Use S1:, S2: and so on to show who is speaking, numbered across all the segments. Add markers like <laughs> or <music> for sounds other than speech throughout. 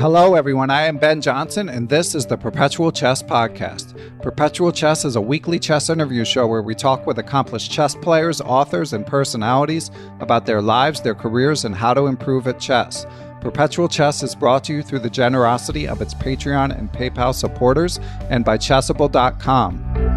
S1: Hello, everyone. I am Ben Johnson, and this is the Perpetual Chess Podcast. Perpetual Chess is a weekly chess interview show where we talk with accomplished chess players, authors, and personalities about their lives, their careers, and how to improve at chess. Perpetual Chess is brought to you through the generosity of its Patreon and PayPal supporters and by Chessable.com.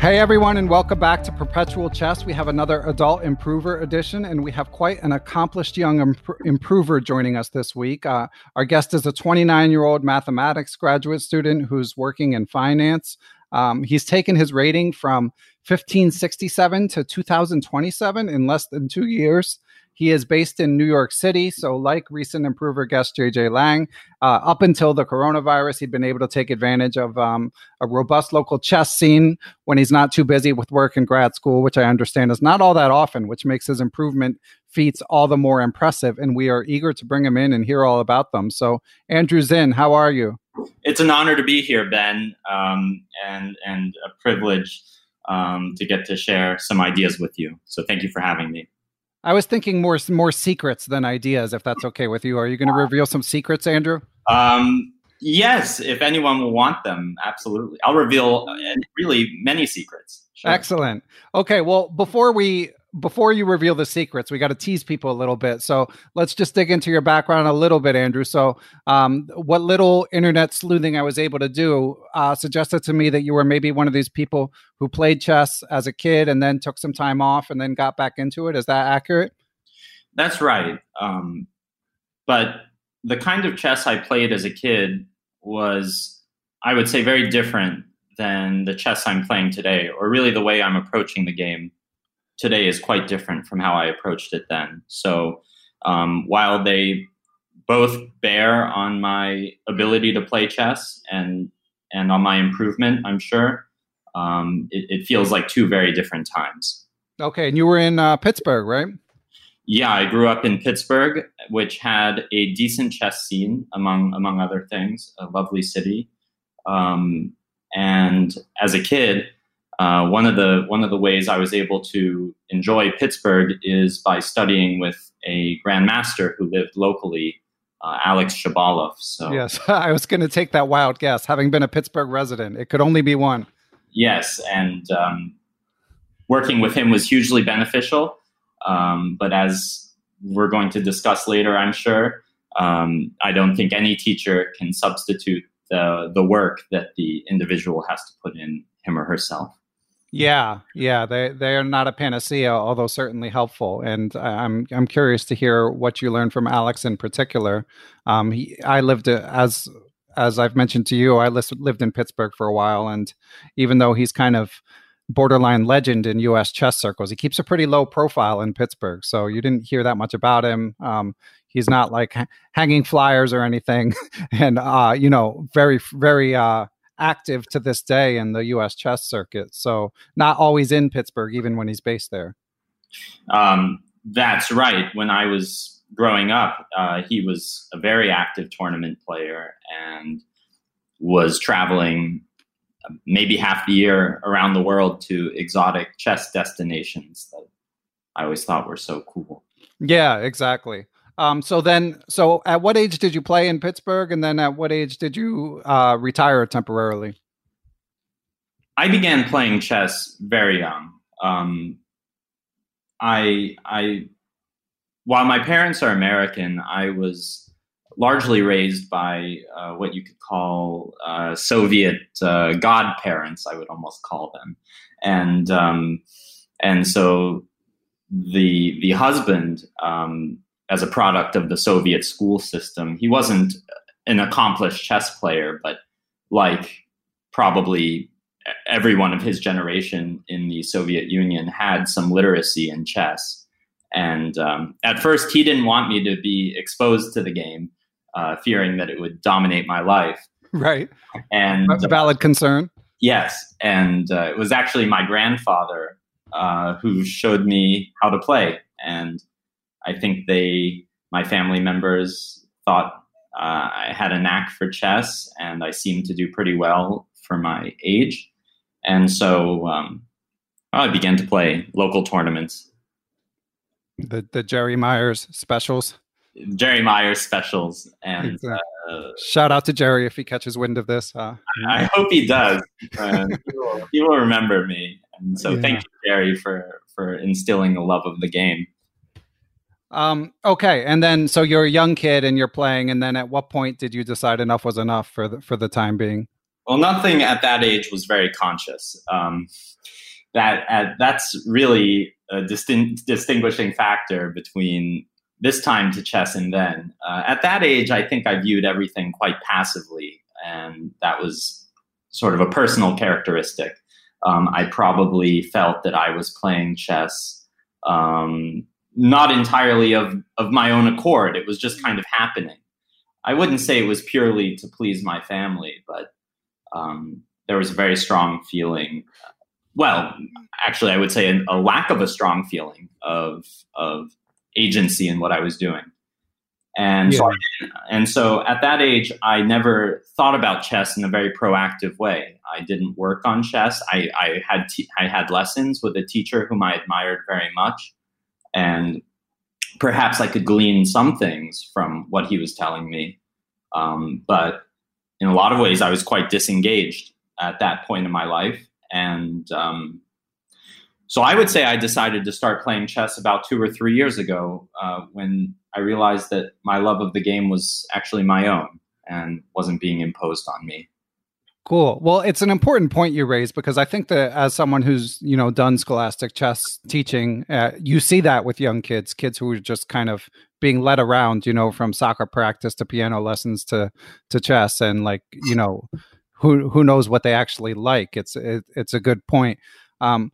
S1: Hey everyone, and welcome back to Perpetual Chess. We have another Adult Improver edition, and we have quite an accomplished young imp- improver joining us this week. Uh, our guest is a 29 year old mathematics graduate student who's working in finance. Um, he's taken his rating from 1567 to 2027 in less than two years. He is based in New York City. So, like recent improver guest JJ Lang, uh, up until the coronavirus, he'd been able to take advantage of um, a robust local chess scene when he's not too busy with work and grad school, which I understand is not all that often, which makes his improvement feats all the more impressive. And we are eager to bring him in and hear all about them. So, Andrew Zinn, how are you?
S2: It's an honor to be here, Ben, um, and and a privilege um, to get to share some ideas with you. So, thank you for having me.
S1: I was thinking more more secrets than ideas, if that's okay with you. Are you going to reveal some secrets, Andrew?
S2: Um, yes, if anyone will want them, absolutely. I'll reveal uh, really many secrets.
S1: Sure. Excellent. Okay, well, before we before you reveal the secrets, we got to tease people a little bit. So let's just dig into your background a little bit, Andrew. So, um, what little internet sleuthing I was able to do uh, suggested to me that you were maybe one of these people who played chess as a kid and then took some time off and then got back into it. Is that accurate?
S2: That's right. Um, but the kind of chess I played as a kid was, I would say, very different than the chess I'm playing today, or really the way I'm approaching the game today is quite different from how I approached it then. So um, while they both bear on my ability to play chess and and on my improvement, I'm sure um, it, it, feels like two very different times.
S1: Okay, and you were in uh, Pittsburgh, right?
S2: Yeah, I grew up in Pittsburgh, which had a decent chess scene among among other things. A lovely city, um, and as a kid, uh, one of the one of the ways I was able to enjoy Pittsburgh is by studying with a grandmaster who lived locally, uh, Alex Shabalov. So
S1: yes, <laughs> I was going to take that wild guess. Having been a Pittsburgh resident, it could only be one.
S2: Yes, and um, working with him was hugely beneficial. Um, but as we're going to discuss later, I'm sure, um, I don't think any teacher can substitute the the work that the individual has to put in him or herself.
S1: Yeah, yeah, they they are not a panacea, although certainly helpful. And I'm I'm curious to hear what you learned from Alex in particular. Um, he, I lived as as I've mentioned to you, I lived in Pittsburgh for a while, and even though he's kind of borderline legend in U.S. chess circles, he keeps a pretty low profile in Pittsburgh. So you didn't hear that much about him. Um, he's not like hanging flyers or anything, <laughs> and uh, you know, very very. Uh, active to this day in the U.S. chess circuit. So not always in Pittsburgh, even when he's based there.
S2: Um, that's right. When I was growing up, uh, he was a very active tournament player and was traveling uh, maybe half the year around the world to exotic chess destinations that I always thought were so cool.
S1: Yeah, exactly. Um, so then, so at what age did you play in Pittsburgh, and then at what age did you uh, retire temporarily?
S2: I began playing chess very young. Um, I, I, while my parents are American, I was largely raised by uh, what you could call uh, Soviet uh, godparents. I would almost call them, and um, and so the the husband um, as a product of the Soviet school system. He wasn't an accomplished chess player, but like probably everyone of his generation in the Soviet Union had some literacy in chess. And um, at first, he didn't want me to be exposed to the game, uh, fearing that it would dominate my life.
S1: Right.
S2: And That's
S1: a valid uh, concern.
S2: Yes, and uh, it was actually my grandfather uh, who showed me how to play, and I think they, my family members, thought uh, I had a knack for chess, and I seemed to do pretty well for my age. And so um, I began to play local tournaments.
S1: The the Jerry Myers specials.
S2: Jerry Myers specials, and exactly.
S1: uh, shout out to Jerry if he catches wind of this. Uh,
S2: I, I hope he does. He, will, he, will, remember me, and so yeah. thank you, Jerry, for for instilling the love of the game.
S1: Um, okay, and then so you're a young kid and you're playing, and then at what point did you decide enough was enough for the for the time being?
S2: Well, nothing at that age was very conscious. Um, that at, that's really a distin- distinguishing factor between this time to chess and then. Uh, at that age, I think I viewed everything quite passively, and that was sort of a personal characteristic. Um, I probably felt that I was playing chess um, not entirely of, of my own accord. It was just kind of happening. I wouldn't say it was purely to please my family, but um, there was a very strong feeling. Well, actually, I would say a, a lack of a strong feeling of of agency in what I was doing. And yeah. so, and so at that age, I never thought about chess in a very proactive way. I didn't work on chess. I, I had I had lessons with a teacher whom I admired very much, and perhaps I could glean some things from what he was telling me. Um, but in a lot of ways, I was quite disengaged at that point in my life. And um, so I would say I decided to start playing chess about two or three years ago uh, when I realized that my love of the game was actually my own and wasn't being imposed on me.
S1: Cool. Well, it's an important point you raised because I think that as someone who's you know done scholastic chess teaching, uh, you see that with young kids, kids who are just kind of being led around, you know, from soccer practice to piano lessons to to chess, and like you know, who who knows what they actually like. It's it, it's a good point. Um,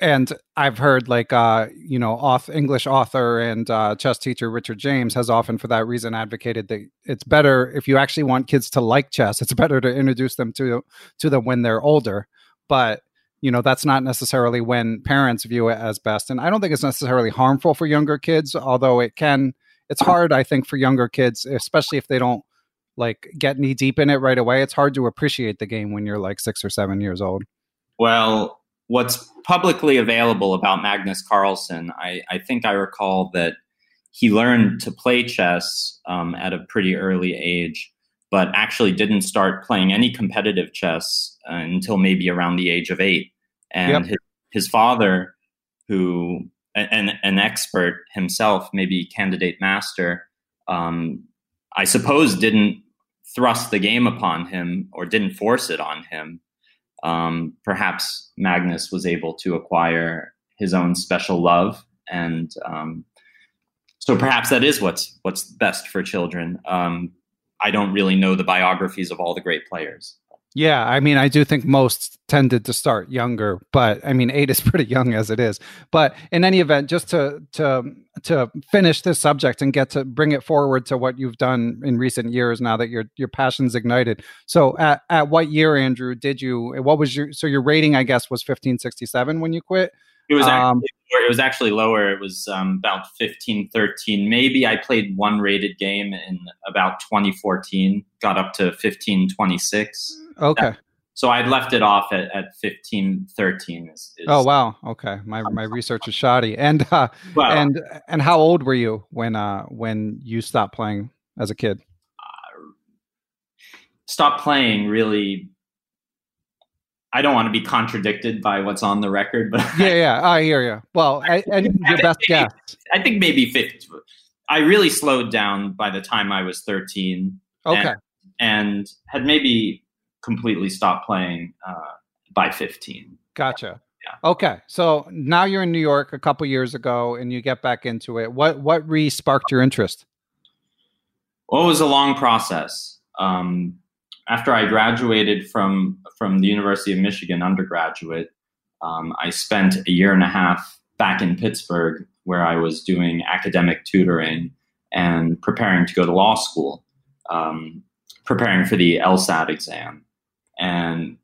S1: and I've heard like uh, you know, off English author and uh, chess teacher Richard James has often, for that reason, advocated that it's better if you actually want kids to like chess. It's <laughs> better to introduce them to to them when they're older. But you know, that's not necessarily when parents view it as best. And I don't think it's necessarily harmful for younger kids, although it can. It's hard, I think, for younger kids, especially if they don't like get knee deep in it right away. It's hard to appreciate the game when you're like six or seven years old.
S2: Well, what's publicly available about Magnus Carlsen, I, I think I recall that he learned to play chess um, at a pretty early age, but actually didn't start playing any competitive chess uh, until maybe around the age of eight. And yep. his, his father, who an, an expert himself, maybe candidate master, um, I suppose didn't thrust the game upon him or didn't force it on him um, perhaps Magnus was able to acquire his own special love, and um, so perhaps that is what's what's best for children. Um, I don't really know the biographies of all the great players.
S1: Yeah, I mean, I do think most tended to start younger, but I mean, eight is <laughs> pretty young as it is. But in any event, just to to to finish this subject and get to bring it forward to what you've done in recent years, now that your your passion's ignited. So, at at what year, Andrew, did you? What was your so your rating? I guess was fifteen sixty seven when you quit.
S2: It was um, actually it was actually lower. It was um, about 15, 13. Maybe I played one rated game in about 2014, got up to 15, 26.
S1: Okay. That,
S2: so I'd left it off at, at 15, 13. Is, is
S1: oh, wow. Okay. My, my research is shoddy. And, uh, well, and, and how old were you when, uh, when you stopped playing as a kid? Uh,
S2: stopped playing really I don't want to be contradicted by what's on the record, but
S1: yeah, yeah, I hear <laughs> you. Well, I, and your best
S2: maybe,
S1: guess.
S2: I think maybe 50. I really slowed down by the time I was 13.
S1: Okay.
S2: And, and had maybe completely stop playing uh, by 15.
S1: Gotcha. Yeah. Okay. So now you're in New York a couple years ago and you get back into it. What what re sparked your interest?
S2: Well, it was a long process. Um, after I graduated from from the University of Michigan undergraduate, um, I spent a year and a half back in Pittsburgh where I was doing academic tutoring and preparing to go to law school, um, preparing for the LSAT exam, and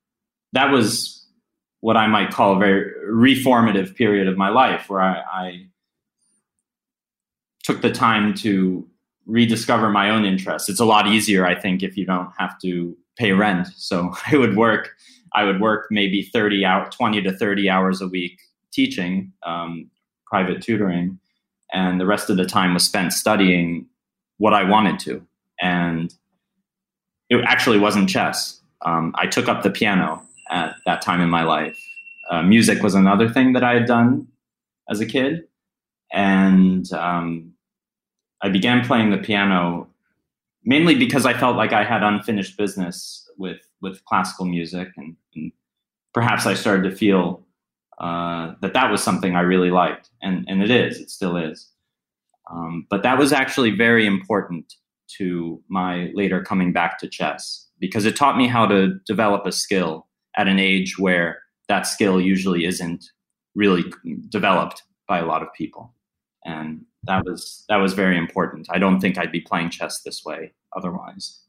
S2: that was what I might call a very reformative period of my life, where I, I took the time to rediscover my own interests. It's a lot easier, I think, if you don't have to pay rent. So <laughs> I would work, I would work maybe 30 out, 20 to 30 hours a week teaching, um, private tutoring. And the rest of the time was spent studying what I wanted to. And it actually wasn't chess. Um, I took up the piano at that time in my life. Uh, music was another thing that I had done as a kid. And um, I began playing the piano mainly because I felt like I had unfinished business with with classical music, and, and perhaps I started to feel uh, that that was something I really liked, and and it is, it still is. Um, but that was actually very important to my later coming back to chess because it taught me how to develop a skill at an age where that skill usually isn't really developed by a lot of people and that was that was very important. I don't think I'd be playing chess this way otherwise.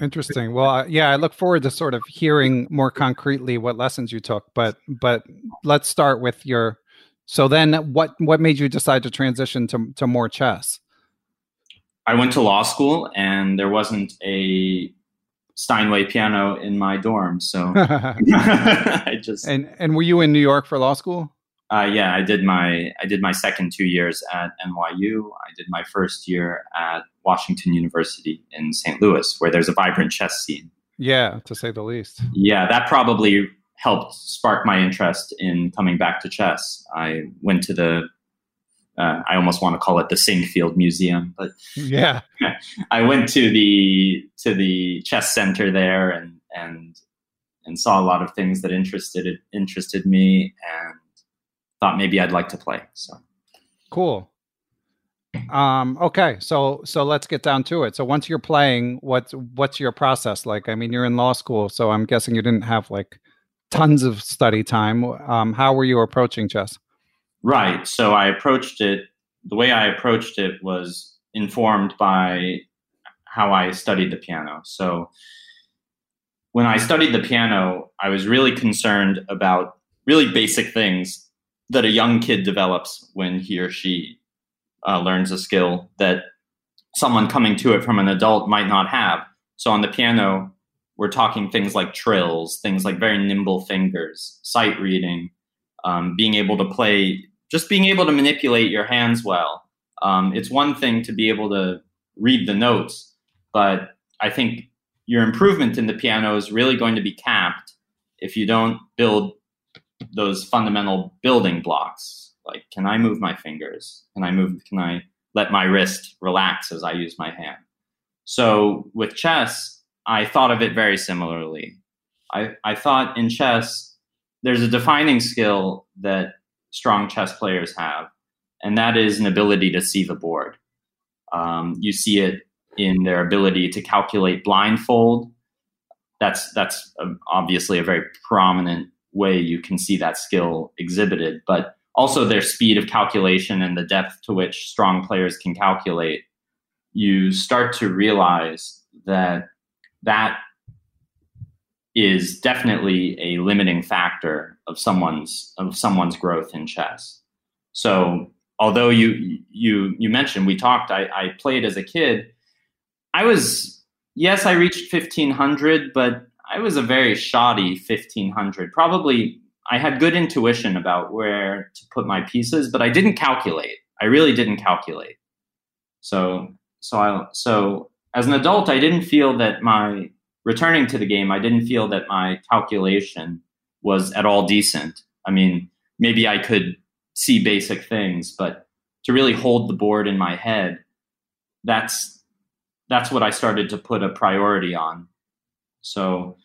S1: Interesting. Well, uh, yeah, I look forward to sort of hearing more concretely what lessons you took. But but let's start with your. So then, what what made you decide to transition to to more chess?
S2: I went to law school, and there wasn't a Steinway piano in my dorm, so <laughs> <laughs> I just
S1: and and were you in New York for law school?
S2: Uh, yeah, I did my I did my second two years at NYU. I did my first year at Washington University in St. Louis, where there's a vibrant chess scene.
S1: Yeah, to say the least.
S2: Yeah, that probably helped spark my interest in coming back to chess. I went to the uh, I almost want to call it the Sinquefield Museum, but
S1: yeah, <laughs>
S2: I went to the to the chess center there and and and saw a lot of things that interested interested me and thought maybe I'd like to play. So
S1: cool. Um, okay, so so let's get down to it. So once you're playing, what's what's your process like? I mean, you're in law school, so I'm guessing you didn't have like tons of study time. Um, how were you approaching chess?
S2: Right. So I approached it. The way I approached it was informed by how I studied the piano. So when I studied the piano, I was really concerned about really basic things that a young kid develops when he or she uh, learns a skill that someone coming to it from an adult might not have. So on the piano, we're talking things like trills, things like very nimble fingers, sight reading, um, being able to play, just being able to manipulate your hands well. Um, it's one thing to be able to read the notes, but I think your improvement in the piano is really going to be capped if you don't build those fundamental building blocks. Like can i move my fingers? Can i move can i let my wrist relax as i use my hand? So with chess i thought of it very similarly. I, I thought in chess there's a defining skill that strong chess players have and that is an ability to see the board. Um, you see it in their ability to calculate blindfold. That's that's obviously a very prominent way you can see that skill exhibited, but also their speed of calculation and the depth to which strong players can calculate, you start to realize that that is definitely a limiting factor of someone's of someone's growth in chess. So although you you you mentioned we talked, I, I played as a kid. I was yes, I reached fifteen hundred, but I was a very shoddy fifteen hundred. Probably I had good intuition about where to put my pieces, but I didn't calculate. I really didn't calculate. So so I so as an adult, I didn't feel that my returning to the game, I didn't feel that my calculation was at all decent. I mean, maybe I could see basic things, but to really hold the board in my head, that's that's what I started to put a priority on. So,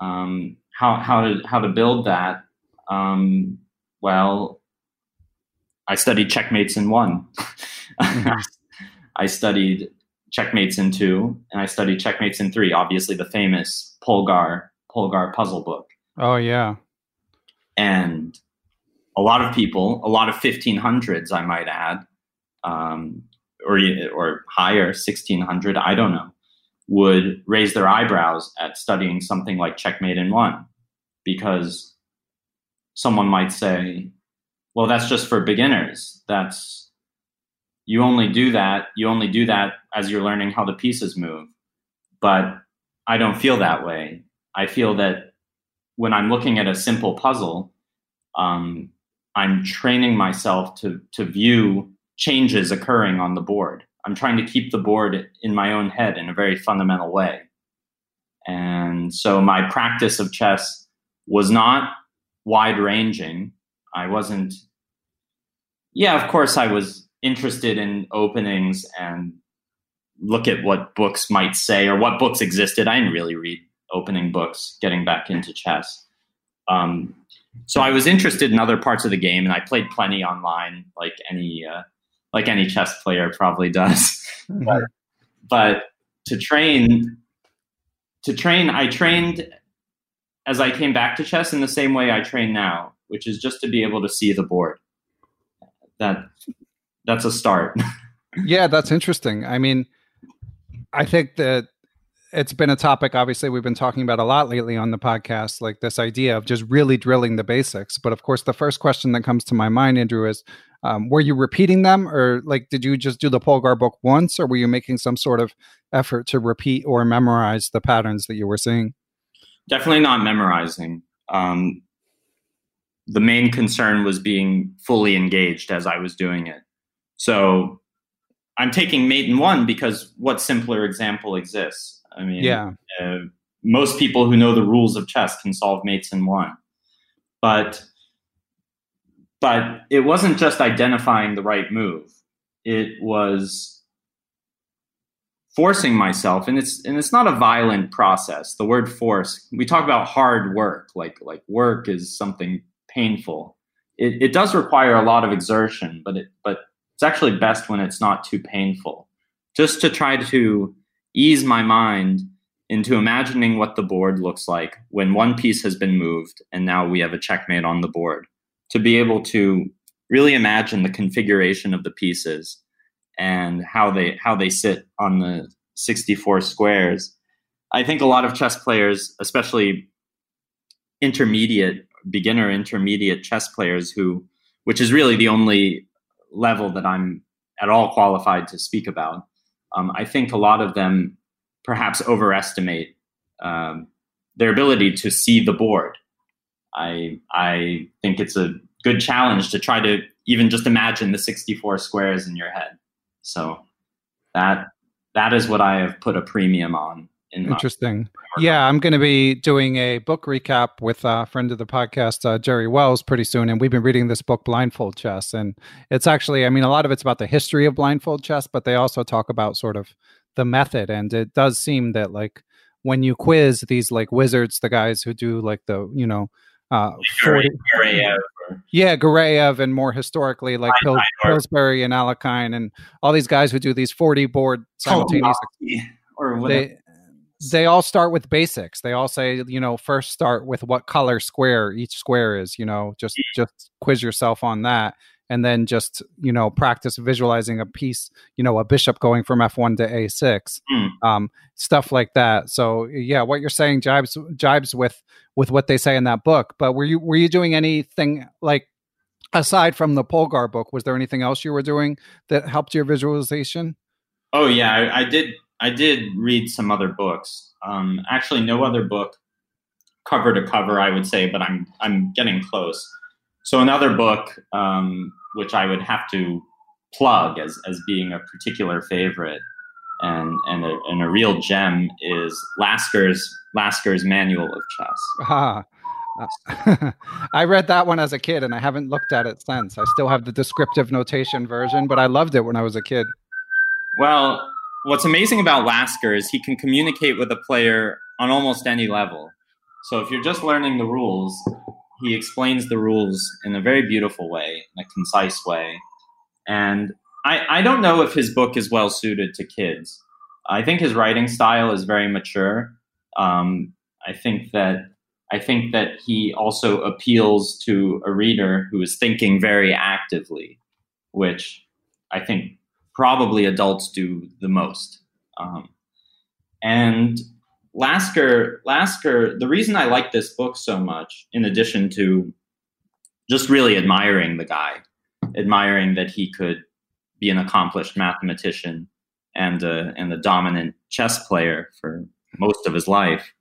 S2: um, how how to how to build that? Um, well, I studied checkmates in one. <laughs> I studied checkmates in two, and I studied checkmates in three. Obviously, the famous Polgar Polgar puzzle book.
S1: Oh yeah,
S2: and a lot of people, a lot of 1500s, I might add, um, or or higher, 1600, I don't know, would raise their eyebrows at studying something like checkmate in one, because someone might say, "Well, that's just for beginners. That's you only do that you only do that as you're learning how the pieces move. But i don't feel that way. I feel that when i'm looking at a simple puzzle um, i'm training myself to to view changes occurring on the board. I'm trying to keep the board in my own head in a very fundamental way. And so my practice of chess was not wide ranging i wasn't yeah of course i was interested in openings and look at what books might say or what books existed. I didn't really read opening books getting back into chess. Um, so I was interested in other parts of the game, and I played plenty online, like any uh, like any chess player probably does. <laughs> But, but to train, to train, I trained as I came back to chess in the same way I train now, which is just to be able to see the board. That that's a start. <laughs>
S1: yeah, that's interesting. I mean, I think that it's been a topic obviously we've been talking about a lot lately on the podcast like this idea of just really drilling the basics. But of course the first question that comes to my mind andrew is um, were you repeating them? Or like did you just do the polgar book once or were you making some sort of effort to repeat or memorize the patterns that you were seeing?
S2: Definitely not memorizing. Um, the main concern was being fully engaged as i was doing it. So I'm taking mate in one because what simpler example exists? I mean,
S1: yeah.
S2: Uh, most people who know the rules of chess can solve mates in one, but but it wasn't just identifying the right move. It was forcing myself, and it's and it's not a violent process. The word force. We talk about hard work, like like work is something painful. It, it does require a lot of exertion, but it but it's actually best when it's not too painful. Just to try to ease my mind into imagining what the board looks like when one piece has been moved and now we have a checkmate on the board. To be able to really imagine the configuration of the pieces and how they how they sit on the 64 squares. I think a lot of chess players, especially intermediate beginner intermediate chess players who which is really the only level that I'm at all qualified to speak about. Um, I think a lot of them perhaps overestimate um, their ability to see the board. I I think it's a good challenge to try to even just imagine the 64 squares in your head. So that that is what I have put a premium on
S1: Interesting. Yeah, I'm going to be doing a book recap with a friend of the podcast, uh, Jerry Wells, pretty soon. And we've been reading this book, Blindfold Chess. And it's actually, I mean, a lot of it's about the history of blindfold chess, but they also talk about sort of the method. And it does seem that, like, when you quiz these, like, wizards, the guys who do, like, the, you know, uh, 40, yeah, Gareyev, and more historically, like Pil- Pillsbury and Alekhine, and all these guys who do these 40 board simultaneous.
S2: Oh, or whatever.
S1: They, they all start with basics. They all say, you know, first start with what color square each square is, you know, just just quiz yourself on that. and then just you know practice visualizing a piece you know a bishop going from f1 to a6 mm. um, stuff like that so yeah what you're saying jibes jibes with with what they say in that book but were you were you doing anything like aside from the polgar book was there anything else you were doing that helped your visualization
S2: oh yeah i, I did i did read some other books um, actually no other book cover to cover i would say but i'm i'm getting close so another book um, which I would have to plug as, as being a particular favorite and and a, and a real gem is Lasker's Lasker's Manual of Chess.
S1: Ah. <laughs> I read that one as a kid and I haven't looked at it since. I still have the descriptive notation version, but I loved it when I was a kid.
S2: Well, what's amazing about Lasker is he can communicate with a player on almost any level. So if you're just learning the rules, he explains the rules in a very beautiful way, in a concise way. And I, I don't know if his book is well suited to kids. I think his writing style is very mature. Um, I think that I think that he also appeals to a reader who is thinking very actively, which I think probably adults do the most. Um, and Lasker, Lasker, the reason I like this book so much, in addition to just really admiring the guy, admiring that he could be an accomplished mathematician and a, and a dominant chess player for most of his life.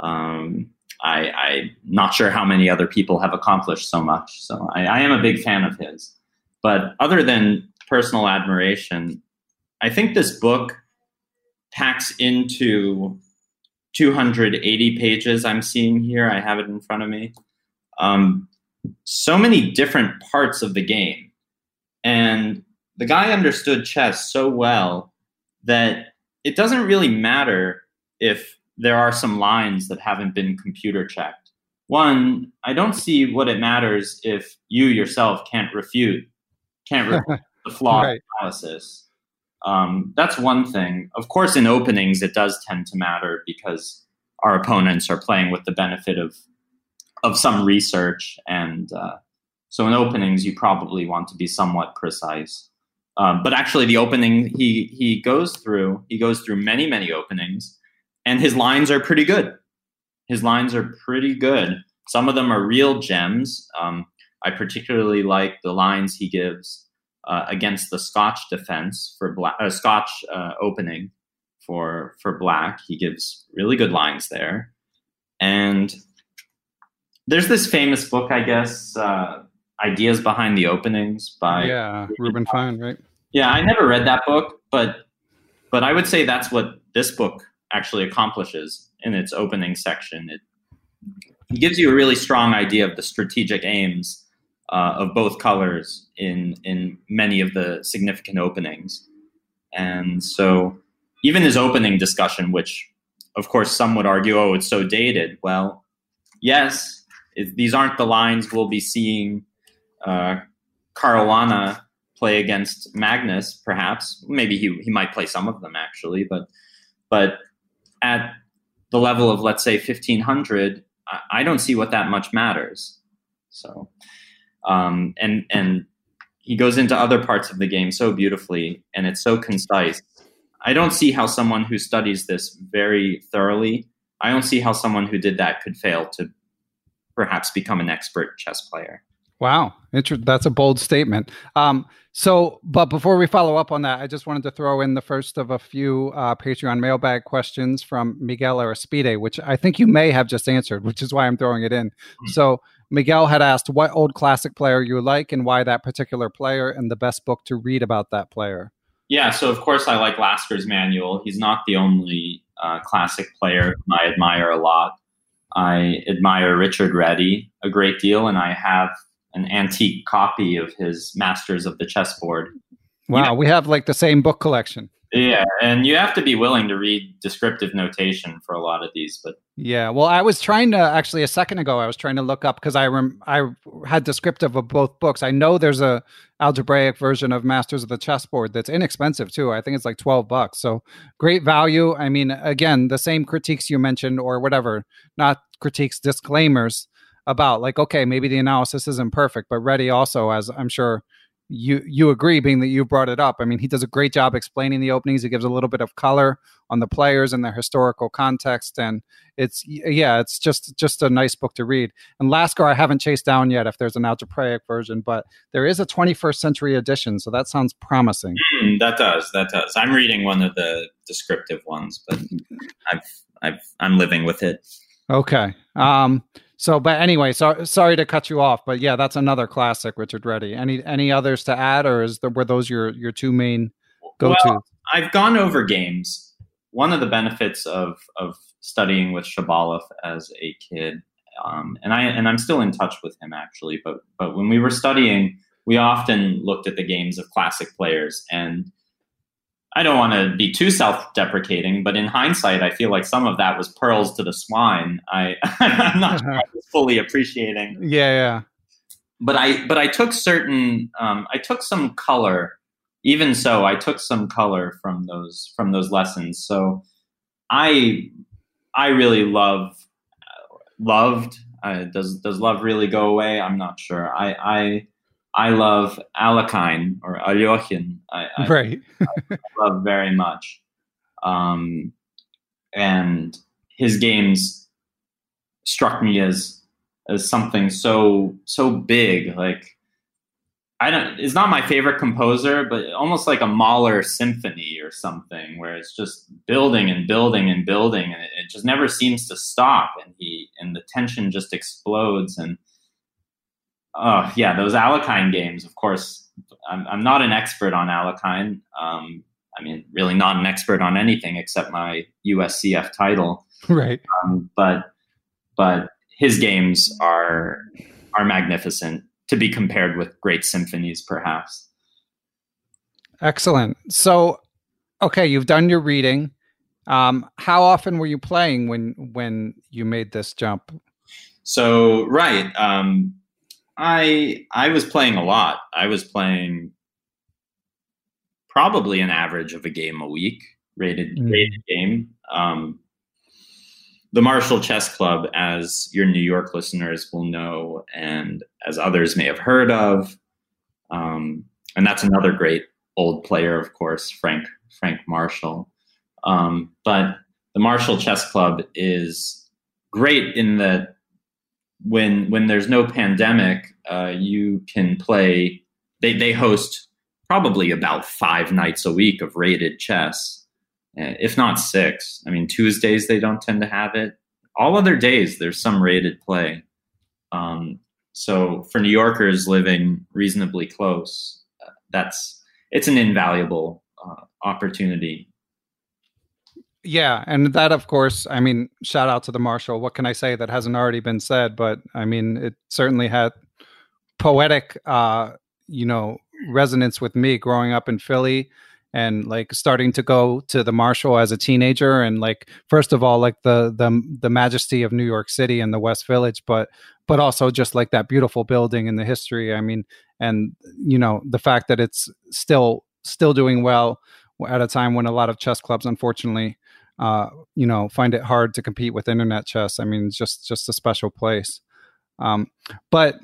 S2: Um, I, I'm not sure how many other people have accomplished so much. So I, I am a big fan of his. But other than personal admiration, I think this book packs into 280 pages I'm seeing here. I have it in front of me. Um, so many different parts of the game. And the guy understood chess so well that it doesn't really matter if there are some lines that haven't been computer checked. One, I don't see what it matters if you yourself can't refute, can't refute <laughs> the flawed right. analysis. Um, that's one thing. Of course, in openings, it does tend to matter because our opponents are playing with the benefit of of some research, and uh, so in openings, you probably want to be somewhat precise. Um, but actually, the opening he he goes through he goes through many many openings, and his lines are pretty good. His lines are pretty good. Some of them are real gems. Um, I particularly like the lines he gives against the Scotch defense for black, uh, Scotch uh, opening for for black. He gives really good lines there, and there's this famous book, I guess, uh, "Ideas Behind the Openings" by
S1: yeah Reuben Fine, right?
S2: Yeah, I never read that book, but but I would say that's what this book actually accomplishes in its opening section. It gives you a really strong idea of the strategic aims uh, of both colors in in many of the significant openings. And so, even his opening discussion, which of course some would argue, oh, it's so dated. Well, yes, it, these aren't the lines we'll be seeing uh, Caruana play against Magnus. Perhaps, maybe he he might play some of them actually, but but at the level of let's say 1500, I, I don't see what that much matters. So um, and and he goes into other parts of the game so beautifully, and it's so concise. I don't see how someone who studies this very thoroughly, I don't see how someone who did that could fail to perhaps become an expert chess player.
S1: Wow, that's a bold statement. Um, so, but before we follow up on that, I just wanted to throw in the first of a few uh, Patreon mailbag questions from Miguel Araspide, which I think you may have just answered, which is why I'm throwing it in. Mm-hmm. So, Miguel had asked what old classic player you like and why that particular player and the best book to read about that player.
S2: Yeah, so of course I like Lasker's Manual. He's not the only uh, classic player I admire a lot. I admire Richard Réti a great deal, and I have an antique copy of his Masters of the Chessboard.
S1: Wow, you know, we have like the same book collection.
S2: Yeah, and you have to be willing to read descriptive notation for a lot of these. But
S1: yeah, well, I was trying to actually a second ago. I was trying to look up because I rem- I had descriptive of both books. I know there's a algebraic version of Masters of the Chessboard that's inexpensive too. I think it's like twelve bucks. So great value. I mean, again, the same critiques you mentioned or whatever, not critiques, disclaimers about like, okay, maybe the analysis isn't perfect, but Réti also, as I'm sure you you agree being that you brought it up. I mean he does a great job explaining the openings. He gives a little bit of color on the players and their historical context and it's yeah it's just just a nice book to read. And lasker i haven't chased down yet if there's an algebraic version but there is a 21st century edition so that sounds promising.
S2: Mm, that does that does. I'm reading one of the descriptive ones but <laughs> i've i've i'm living with it.
S1: Okay um so, but anyway, so sorry to cut you off, but yeah, that's another classic, Richard Réti. Any any others to add, or is there, were those your your two main go to? Well,
S2: I've gone over games. One of the benefits of of studying with Shabalov as a kid, um, and I and I'm still in touch with him actually. But but when we were studying, we often looked at the games of classic players, and I don't want to be too self-deprecating, but in hindsight, I feel like some of that was pearls to the swine. I <laughs> I'm not sure I fully appreciating.
S1: Yeah, yeah.
S2: But I but I took certain um, I took some color. Even so, I took some color from those from those lessons. So I I really love loved. Uh, does does love really go away? I'm not sure. I I I love Alekhine or Alyokhin. I, I, <laughs>
S1: right.
S2: I love very much. Um, and his games struck me as as something so so big. Like I don't. It's not my favorite composer, but almost like a Mahler symphony or something, where it's just building and building and building, and it, it just never seems to stop. And he and the tension just explodes and uh, yeah, those Alekhine games, of course. I'm, I'm not an expert on Alekhine. Um, I mean, really not an expert on anything except my USCF title. <laughs>
S1: Right.
S2: Um, but but his games are are magnificent to be compared with great symphonies, perhaps.
S1: Excellent. So, okay, you've done your reading. Um, how often were you playing when when you made this jump?
S2: So, right. Um, I I was playing a lot. I was playing probably an average of a game a week, rated mm. rated game. Um, the Marshall Chess Club, as your New York listeners will know, and as others may have heard of, um, and that's another great old player, of course, Frank Frank Marshall. Um, but the Marshall Chess Club is great in that when when there's no pandemic, uh, you can play. They they host probably about five nights a week of rated chess, uh, if not six. I mean, Tuesdays they don't tend to have it. All other days there's some rated play. Um, so for New Yorkers living reasonably close, uh, that's it's an invaluable uh, opportunity
S1: yeah, and that of course, I mean, shout out to the Marshall. What can I say that hasn't already been said? But I mean, it certainly had poetic, uh, you know, resonance with me growing up in Philly and like starting to go to the Marshall as a teenager and like first of all like the the the majesty of New York City and the West Village but but also just like that beautiful building and the history I mean and you know the fact that it's still still doing well at a time when a lot of chess clubs unfortunately uh, you know, find it hard to compete with internet chess. I mean, just just a special place. Um, but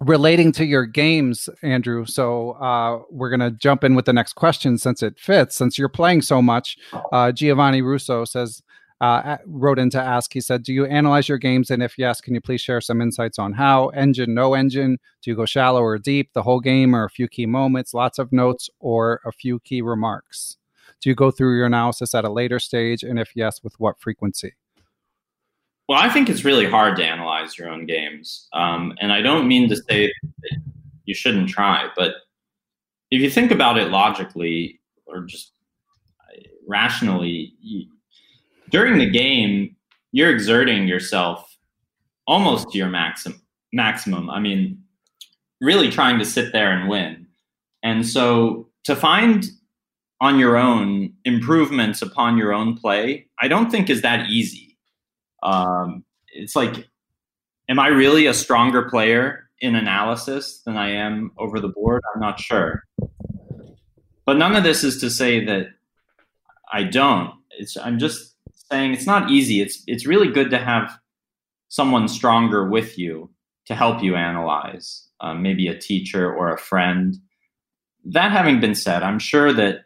S1: relating to your games, Andrew, so uh, we're gonna jump in with the next question since it fits. Since you're playing so much, uh, Giovanni Russo says. Uh, wrote in to ask, he said, Do you analyze your games? And if yes, can you please share some insights on how? Engine, no engine? Do you go shallow or deep, the whole game, or a few key moments, lots of notes, or a few key remarks? Do you go through your analysis at a later stage? And if yes, with what frequency?
S2: Well, I think it's really hard to analyze your own games. Um, and I don't mean to say you shouldn't try, but if you think about it logically or just rationally, you, during the game, you're exerting yourself almost to your maximum. Maximum. I mean, really trying to sit there and win. And so to find on your own improvements upon your own play i don't think is that easy. Um, it's like am i really a stronger player in analysis than i am over the board? I'm not sure. But none of this is to say that i don't. It's i'm just saying it's not easy. It's it's really good to have someone stronger with you to help you analyze, um, maybe a teacher or a friend. That having been said, I'm sure that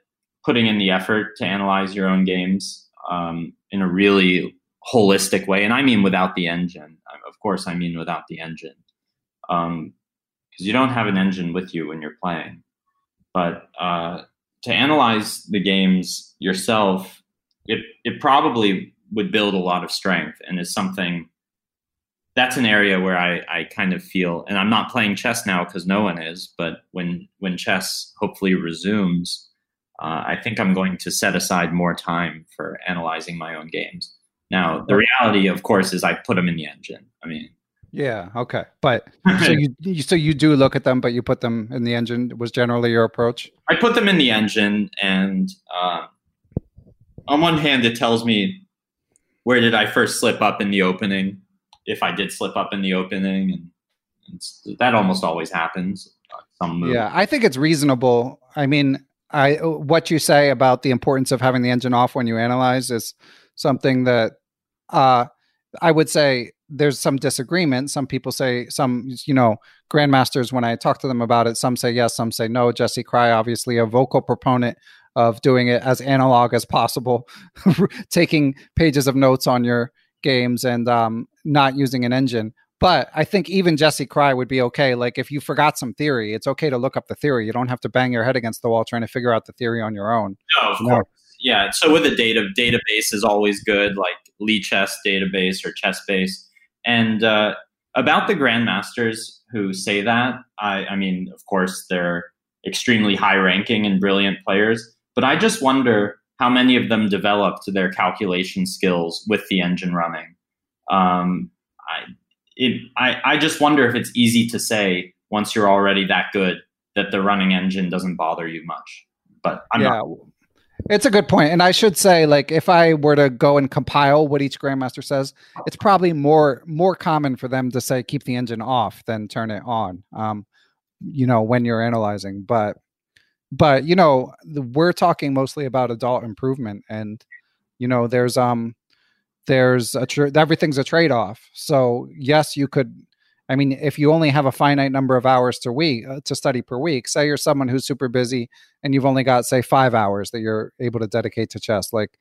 S2: putting in the effort to analyze your own games um, in a really holistic way, and I mean without the engine. Of course, I mean without the engine, because um, you don't have an engine with you when you're playing. But uh, to analyze the games yourself, it it probably would build a lot of strength and is something that's an area where I, I kind of feel and I'm not playing chess now because no one is, but when when chess hopefully resumes, uh, I think I'm going to set aside more time for analyzing my own games. Now, the reality, of course, is I put them in the engine. I mean,
S1: yeah, okay, but <laughs> so you so you do look at them, but you put them in the engine. Was generally your approach?
S2: I put them in the engine, and uh, on one hand, it tells me where did I first slip up in the opening, if I did slip up in the opening, and, and that almost always happens. Uh,
S1: some move. Yeah, I think it's reasonable. I mean, I what you say about the importance of having the engine off when you analyze is something that uh, I would say there's some disagreement. Some people say some, you know, grandmasters. When I talk to them about it, some say yes, some say no. Jesse Kraai, obviously a vocal proponent of doing it as analog as possible, <laughs> taking pages of notes on your games and um, not using an engine. But I think even Jesse Kraai would be okay. Like if you forgot some theory, it's okay to look up the theory. You don't have to bang your head against the wall trying to figure out the theory on your own.
S2: No, of course. Yeah. So with a data database is always good, like Lichess database or ChessBase. And uh, about the grandmasters who say that, I, I mean, of course, they're extremely high ranking and brilliant players. But I just wonder how many of them developed their calculation skills with the engine running. Um, I, it, I, I just wonder if it's easy to say once you're already that good that the running engine doesn't bother you much. But I'm yeah. not.
S1: It's a good point. And I should say, like, if I were to go and compile what each grandmaster says, it's probably more more common for them to say keep the engine off than turn it on. Um, you know, when you're analyzing. But but you know we're talking mostly about adult improvement and you know there's um there's a tr- everything's a trade-off. So yes you could i mean if you only have a finite number of hours to week uh, to study per week say you're someone who's super busy and you've only got say 5 hours that you're able to dedicate to chess like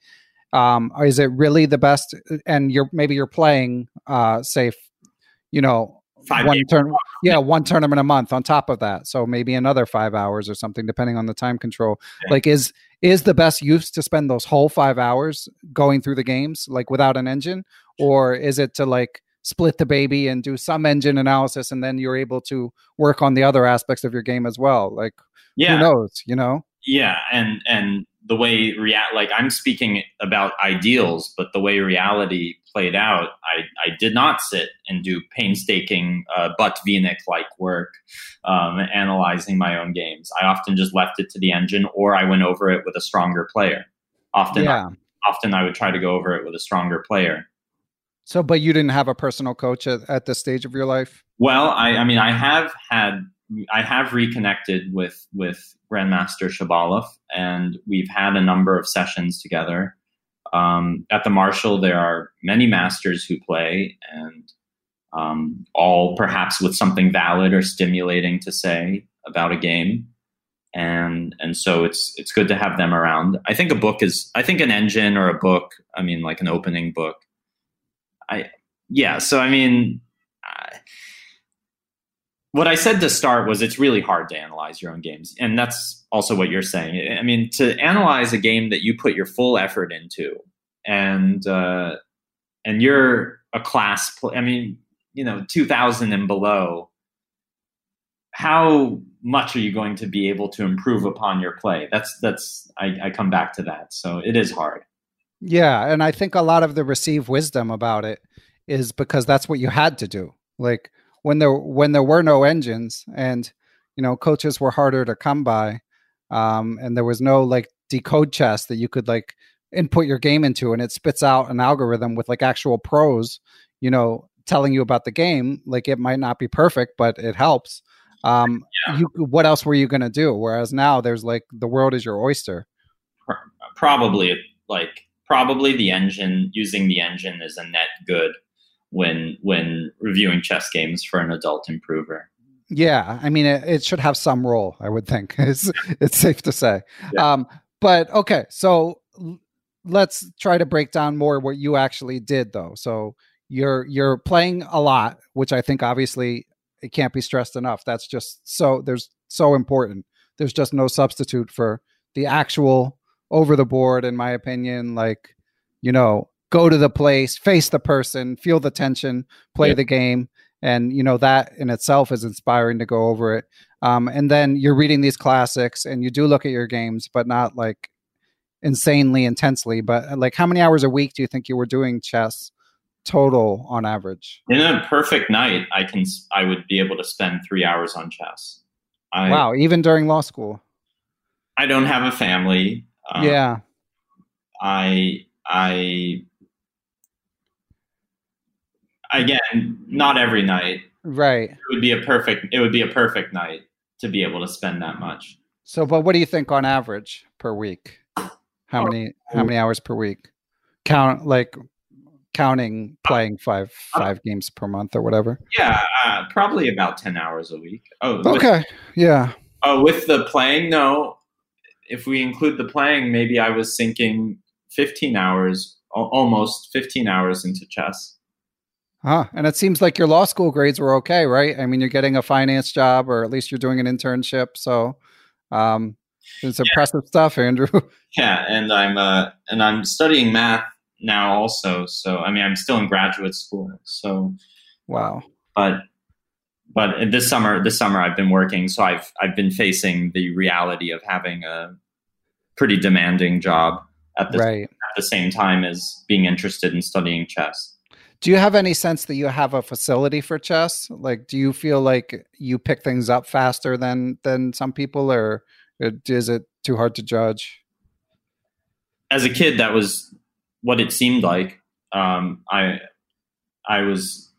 S1: um is it really the best? And you're maybe you're playing uh say you know Five one turn yeah one tournament a month on top of that. So maybe another five hours or something depending on the time control. Yeah. like is is the best use to spend those whole five hours going through the games like without an engine? Or is it to like split the baby and do some engine analysis and then you're able to work on the other aspects of your game as well? Like yeah. who knows you know?
S2: Yeah and and the way react like i'm speaking about ideals but the way reality played out i i did not sit and do painstaking uh, Botvinnik like work um, analyzing my own games i often just left it to the engine or i went over it with a stronger player often yeah. often i would try to go over it with a stronger player
S1: so but you didn't have a personal coach at, at this stage of your life
S2: well i i mean i have had I have reconnected with with Grandmaster Shabalov, and we've had a number of sessions together. Um, at the Marshall, there are many masters who play, and um, all perhaps with something valid or stimulating to say about a game. And and so it's it's good to have them around. I think a book is I think an engine or a book. I mean, like an opening book. I yeah. So I mean. What I said to start was it's really hard to analyze your own games. And that's also what you're saying. I mean, to analyze a game that you put your full effort into and, uh, and you're a class, pl- I mean, you know, 2000 and below, how much are you going to be able to improve upon your play? That's, that's, I, I come back to that. So it is hard.
S1: Yeah. And I think a lot of the received wisdom about it is because that's what you had to do. Like, when there when there were no engines and you know coaches were harder to come by um, and there was no like decode chess that you could like input your game into and it spits out an algorithm with like actual pros you know telling you about the game like it might not be perfect but it helps. Um yeah. you what else were you going to do? Whereas now there's like the world is your oyster.
S2: Probably like probably the engine using the engine is a net good when when reviewing chess games for an adult improver.
S1: Yeah, I mean, it, it should have some role. I would think <laughs> it's it's safe to say. Yeah. Um, but okay, so let's try to break down more what you actually did, though. So you're you're playing a lot, which I think obviously it can't be stressed enough. That's just so there's so important. There's just no substitute for the actual over the board, in my opinion. Like, you know, go to the place, face the person, feel the tension, play yeah. the game. And, you know, that in itself is inspiring to go over it. Um, and then you're reading these classics and you do look at your games, but not like insanely intensely. But like, how many hours a week do you think you were doing chess total on average?
S2: In a perfect night, I can, I would be able to spend three hours on chess.
S1: I, wow, even during law school.
S2: I don't have a family.
S1: Um, yeah.
S2: I I again, not every night.
S1: Right.
S2: It would be a perfect it would be a perfect night to be able to spend that much.
S1: So but what do you think on average per week? How many how many hours per week? Count like counting playing five five games per month or whatever.
S2: Yeah, uh, probably about ten hours a week. Oh,
S1: okay, with, yeah.
S2: Oh, with the playing, no. If we include the playing, maybe I was sinking fifteen hours, almost fifteen hours into chess.
S1: Huh. And it seems like your law school grades were okay, right? I mean, you're getting a finance job, or at least you're doing an internship. So, um, it's yeah. impressive stuff, Andrew. <laughs>
S2: Yeah, and I'm uh, and I'm studying math now also. So I mean, I'm still in graduate school. So
S1: wow.
S2: But but this summer, this summer I've been working, so I've I've been facing the reality of having a pretty demanding job at the right. at the same time as being interested in studying chess.
S1: Do you have any sense that you have a facility for chess? Like, do you feel like you pick things up faster than than some people, or is it too hard to judge?
S2: As a kid, that was what it seemed like. Um, I I was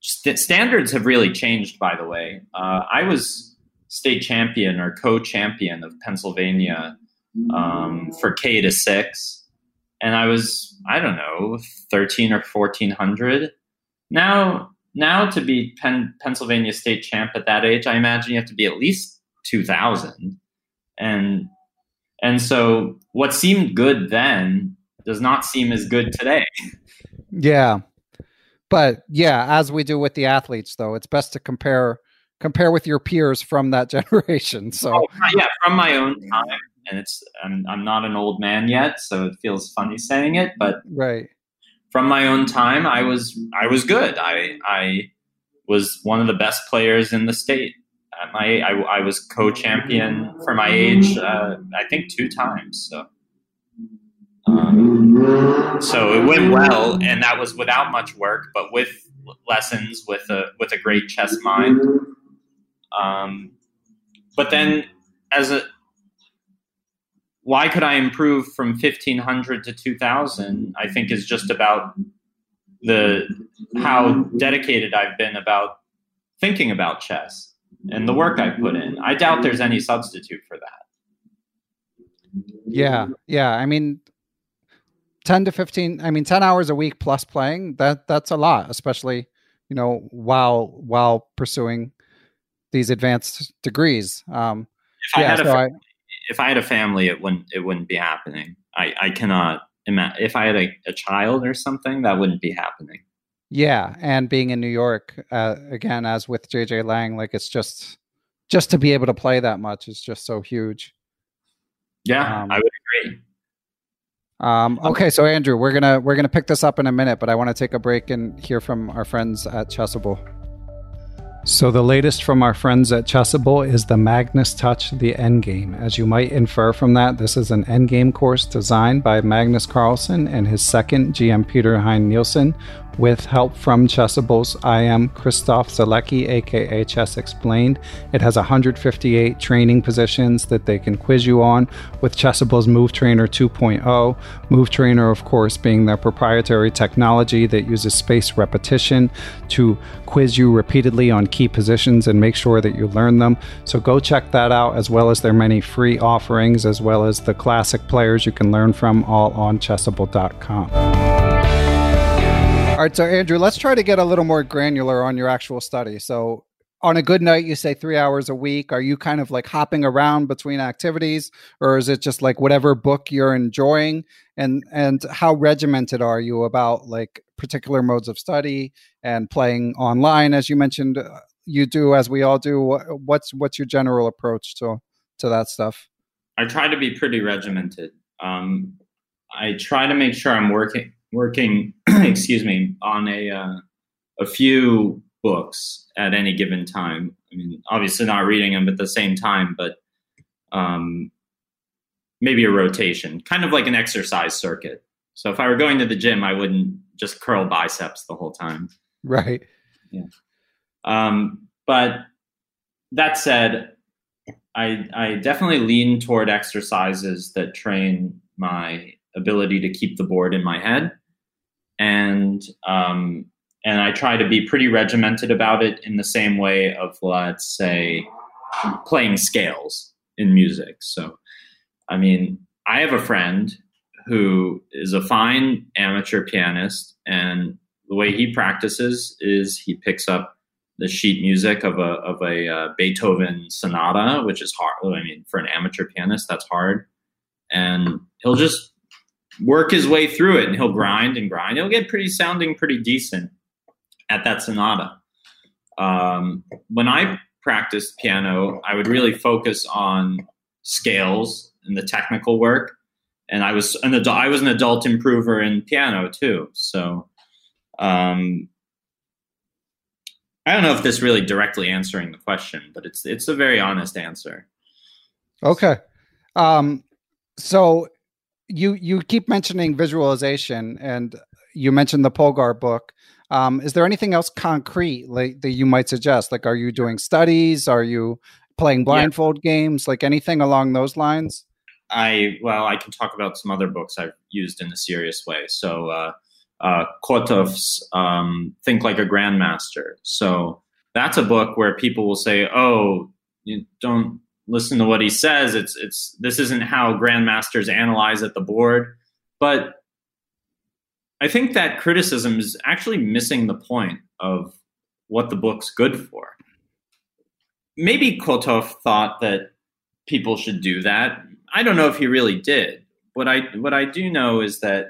S2: st- standards have really changed. By the way, uh, I was state champion or co-champion of Pennsylvania um, for K to six, and I was I don't know thirteen or fourteen hundred. Now now to be Penn, Pennsylvania state champ at that age, I imagine you have to be at least two thousand, and and so what seemed good then does not seem as good today.
S1: Yeah. But yeah, as we do with the athletes though, it's best to compare compare with your peers from that <laughs> generation. So oh,
S2: yeah, from my own time and it's I'm I'm not an old man yet, so it feels funny saying it, but
S1: right.
S2: From my own time, I was I was good. I I was one of the best players in the state. At my I, I was co-champion for my age. Uh, I think two times. So um, so it went well, and that was without much work, but with lessons, with a with a great chess mind. Um, but then, as a why could I improve from fifteen hundred to two thousand? I think is just about the how dedicated I've been about thinking about chess and the work I put in. I doubt there's any substitute for that.
S1: Yeah, yeah. I mean, 10 to 15 i mean 10 hours a week plus playing that that's a lot especially you know while while pursuing these advanced degrees um
S2: if yeah, I had so a family, I, if I had a family it wouldn't it wouldn't be happening. I i cannot imagine if i had a, a child or something that wouldn't be happening.
S1: Yeah and being in new york uh, again as with jj lang like it's just just to be able to play that much is just so huge.
S2: Yeah um, i would agree.
S1: um, okay, so Andrew, we're gonna we're gonna pick this up in a minute, but I want to take a break and hear from our friends at Chessable. So the latest from our friends at Chessable is the Magnus Touch the Endgame. As you might infer from that, this is an endgame course designed by Magnus Carlsen and his second GM Peter Heine Nielsen, with help from Chessable's I am Christof Sielecki, aka Chess Explained. It has 158 training positions that they can quiz you on with Chessable's Move Trainer 2.0. Move Trainer, of course, being their proprietary technology that uses spaced repetition to quiz you repeatedly on key positions and make sure that you learn them. So go check that out, as well as their many free offerings, as well as the classic players you can learn from, all on chessable.com. All right, so Andrew, let's try to get a little more granular on your actual study. So, on a good night, you say three hours a week. Are you kind of like hopping around between activities, or is it just like whatever book you're enjoying? And and how regimented are you about like particular modes of study and playing online, as you mentioned, uh, you do, as we all do? What's what's your general approach to to that stuff?
S2: I try to be pretty regimented. Um, I try to make sure I'm working working, <clears throat> <clears throat> excuse me, on a uh, a few books at any given time. I mean, obviously not reading them at the same time, but um, maybe a rotation, kind of like an exercise circuit. So if I were going to the gym, I wouldn't just curl biceps the whole time.
S1: Right.
S2: Yeah. Um, but that said, I I definitely lean toward exercises that train my ability to keep the board in my head, and um, and I try to be pretty regimented about it in the same way of let's say playing scales in music. So, I mean, I have a friend who is a fine amateur pianist, and the way he practices is he picks up the sheet music of a of a uh, Beethoven sonata, which is hard. I mean, for an amateur pianist, that's hard, and he'll just work his way through it, and he'll grind and grind. He'll get pretty sounding pretty decent at that sonata. Um, when I practiced piano, I would really focus on scales and the technical work, and I was an adult. I was an adult improver in piano too, so. Um, I don't know if this really directly answering the question, but it's it's a very honest answer.
S1: Okay. Um, so you you keep mentioning visualization and you mentioned the Polgar book. Um, is there anything else concrete like that you might suggest? Like are you doing studies? Are you playing blindfold yeah. games? Like anything along those lines?
S2: I well, I can talk about some other books I've used in a serious way. So uh, uh, Kotov's um, Think Like a Grandmaster. So that's a book where people will say, "Oh, you don't listen to what he says. It's it's this isn't how grandmasters analyze at the board." But I think that criticism is actually missing the point of what the book's good for. Maybe Kotov thought that people should do that. I don't know if he really did. What I what I do know is that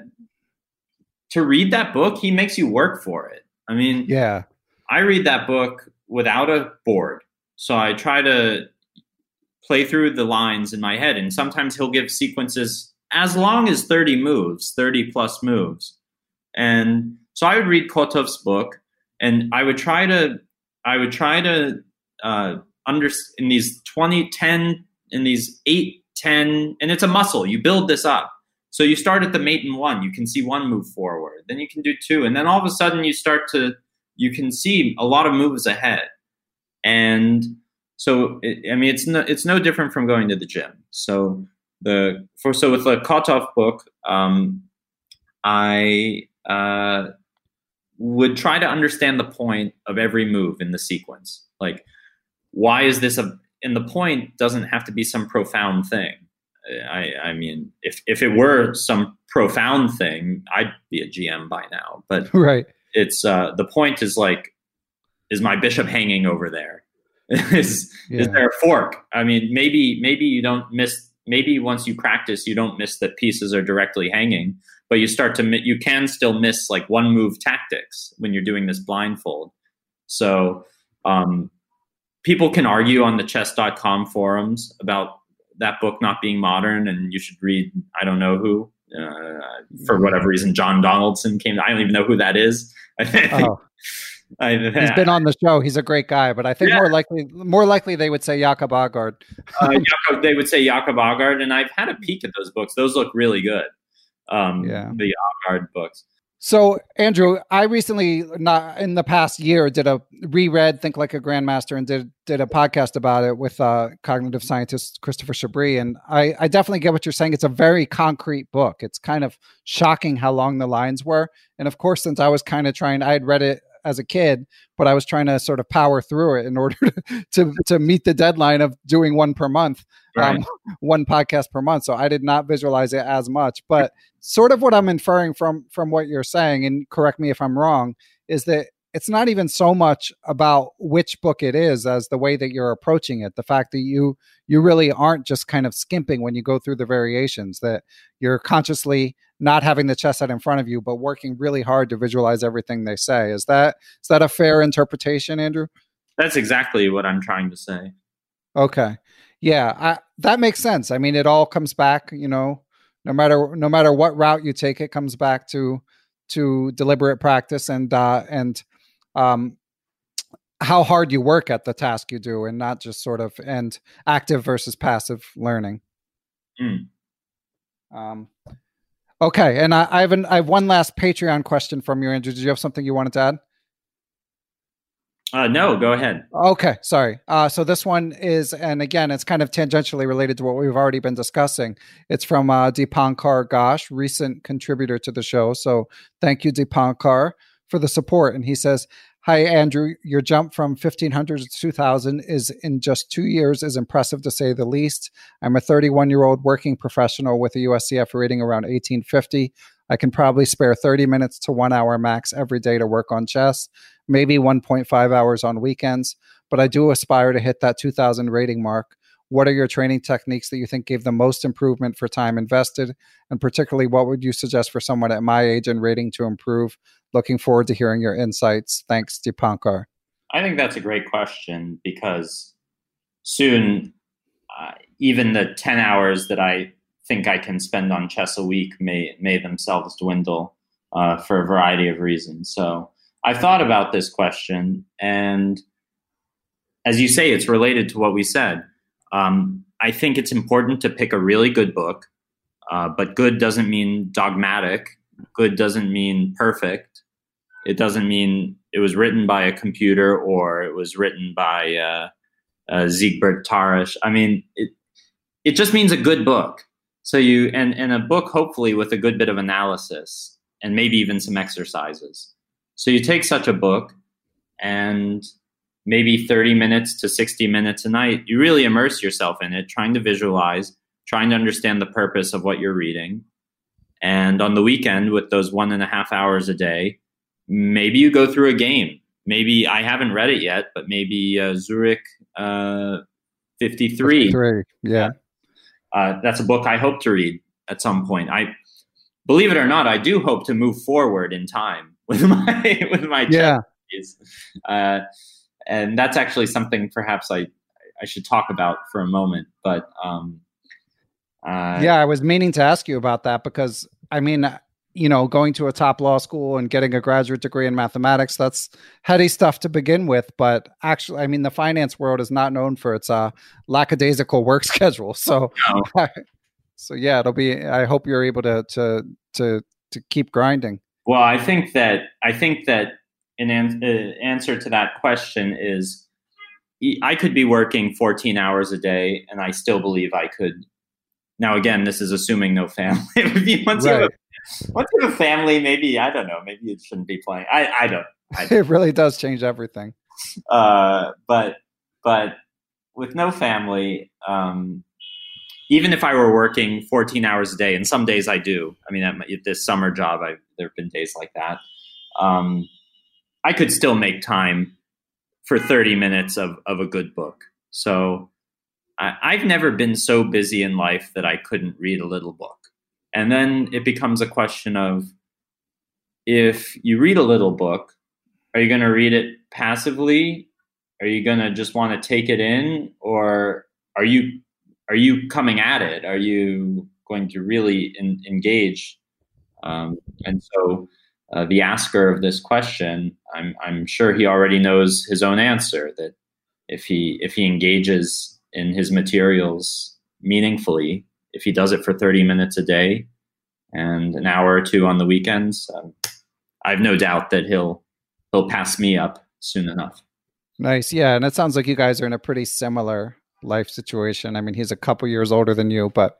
S2: to read that book, he makes you work for it. I mean,
S1: yeah.
S2: I read that book without a board. So I try to play through the lines in my head and sometimes he'll give sequences as long as 30 moves, 30 plus moves. And so I would read Kotov's book and I would try to I would try to uh, under in these 20 10 in these 8 10 and it's a muscle. You build this up so you start at the mate in one, you can see one move forward, then you can do two, and then all of a sudden you start to you can see a lot of moves ahead. And so it, I mean it's no it's no different from going to the gym. So the for so with the Kotov book, um, I uh, would try to understand the point of every move in the sequence. Like, why is this a? And the point doesn't have to be some profound thing. I, I mean, if if it were some profound thing, I'd be a GM by now. But <laughs>
S1: right,
S2: it's uh, the point is like, is my bishop hanging over there? <laughs> is yeah. is there a fork? I mean, maybe maybe you don't miss. Maybe once you practice, you don't miss that pieces are directly hanging, but you start to you can still miss like one move tactics when you're doing this blindfold. So um, people can argue on the chess.com forums about that book not being modern and you should read I don't know who uh, for whatever reason John Donaldson came. I don't even know who that is. <laughs>
S1: oh. I, he's been <laughs> on the show. He's a great guy, but I think yeah. more likely, more likely they would say Jakob Aagaard.
S2: uh, <laughs> Jakob, they would say Jakob Aagaard, and I've had a peek at those books. Those look really good. Um, yeah, the Aagaard books.
S1: So, Andrew, I recently, not in the past year, did a reread "Think Like a Grandmaster" and did did a podcast about it with uh, cognitive scientist Christopher Chabris. And I, I definitely get what you're saying. It's a very concrete book. It's kind of shocking how long the lines were. And of course, since I was kind of trying, I had read it as a kid, but I was trying to sort of power through it in order to <laughs> to, to meet the deadline of doing one per month. right. um, <laughs> one podcast per month. So I did not visualize it as much. But sort of what I'm inferring from from what you're saying, and correct me if I'm wrong, is that it's not even so much about which book it is as the way that you're approaching it. The fact that you you really aren't just kind of skimping when you go through the variations that you're consciously not having the chess set in front of you but working really hard to visualize everything they say. Is that is that a fair interpretation andrew?
S2: That's exactly what i'm trying to say.
S1: Okay. Yeah I, that makes sense. I mean it all comes back you know no matter no matter what route you take it comes back to to deliberate practice and uh and um, how hard you work at the task you do and not just sort of and active versus passive learning mm. um, okay and I, I, have an, I have one last patreon question from you andrew did you have something you wanted to add
S2: uh, no, go ahead.
S1: Okay, sorry. Uh, so this one is, and again, it's kind of tangentially related to what we've already been discussing. It's from uh, Deepankar Ghosh, recent contributor to the show. So thank you, Deepankar for the support. And he says, Hi, Andrew. Your jump from 1500 to 2000 is in just two years is impressive to say the least. I'm a 31 year old working professional with a USCF rating around 1850. I can probably spare 30 minutes to one hour max every day to work on chess, maybe 1.5 hours on weekends, but I do aspire to hit that 2000 rating mark. What are your training techniques that you think gave the most improvement for time invested? And particularly, what would you suggest for someone at my age and rating to improve? Looking forward to hearing your insights. Thanks, Deepankar.
S2: I think that's a great question because soon, uh, even the 10 hours that I think I can spend on chess a week may, may themselves dwindle uh, for a variety of reasons. So I've thought about this question, and as you say, it's related to what we said. Um, I think it's important to pick a really good book, uh, but good doesn't mean dogmatic. Good doesn't mean perfect. It doesn't mean it was written by a computer or it was written by uh, uh, Siegbert Tarrasch. I mean, it it just means a good book. So you and and a book hopefully with a good bit of analysis and maybe even some exercises. So you take such a book and maybe 30 minutes to 60 minutes a night, you really immerse yourself in it, trying to visualize, trying to understand the purpose of what you're reading. And on the weekend, with those one and a half hours a day, maybe you go through a game. Maybe I haven't read it yet, but maybe uh, Zurich uh, 53. 53.
S1: Yeah.
S2: Uh, that's a book I hope to read at some point. I believe it or not, I do hope to move forward in time <laughs> with my with my yeah. And that's actually something perhaps I I should talk about for a moment. But um,
S1: uh, yeah, I was meaning to ask you about that because I mean, you know, going to a top law school and getting a graduate degree in mathematics, that's heady stuff to begin with. But actually, I mean, the finance world is not known for its uh, lackadaisical work <laughs> schedule. So, no. <laughs> so yeah, it'll be. I hope you're able to to to to keep grinding.
S2: Well, I think that I think that an an- uh, answer to that question is I could be working 14 hours a day and I still believe I could. Now, again, this is assuming no family. <laughs> once, right. you have a, once you have a family, maybe, I don't know, maybe it shouldn't be playing. I, I don't. I <laughs>
S1: don't. it really does change everything.
S2: Uh, but, but with no family, um, even if I were working 14 hours a day, and some days I do, I mean, at, my, at this summer job, I, there have been days like that. Um, I could still make time for 30 minutes of, of a good book. So I, have never been so busy in life that I couldn't read a little book. And then it becomes a question of if you read a little book, are you going to read it passively? Are you going to just want to take it in or are you are you coming at it? Are you going to really in, engage? Um, and so uh, the asker of this question, I'm, I'm sure he already knows his own answer. That if he if he engages in his materials meaningfully, if he does it for 30 minutes a day and an hour or two on the weekends, um, I have no doubt that he'll he'll pass me up soon enough.
S1: Nice, yeah, and it sounds like you guys are in a pretty similar life situation. I mean, he's a couple years older than you, but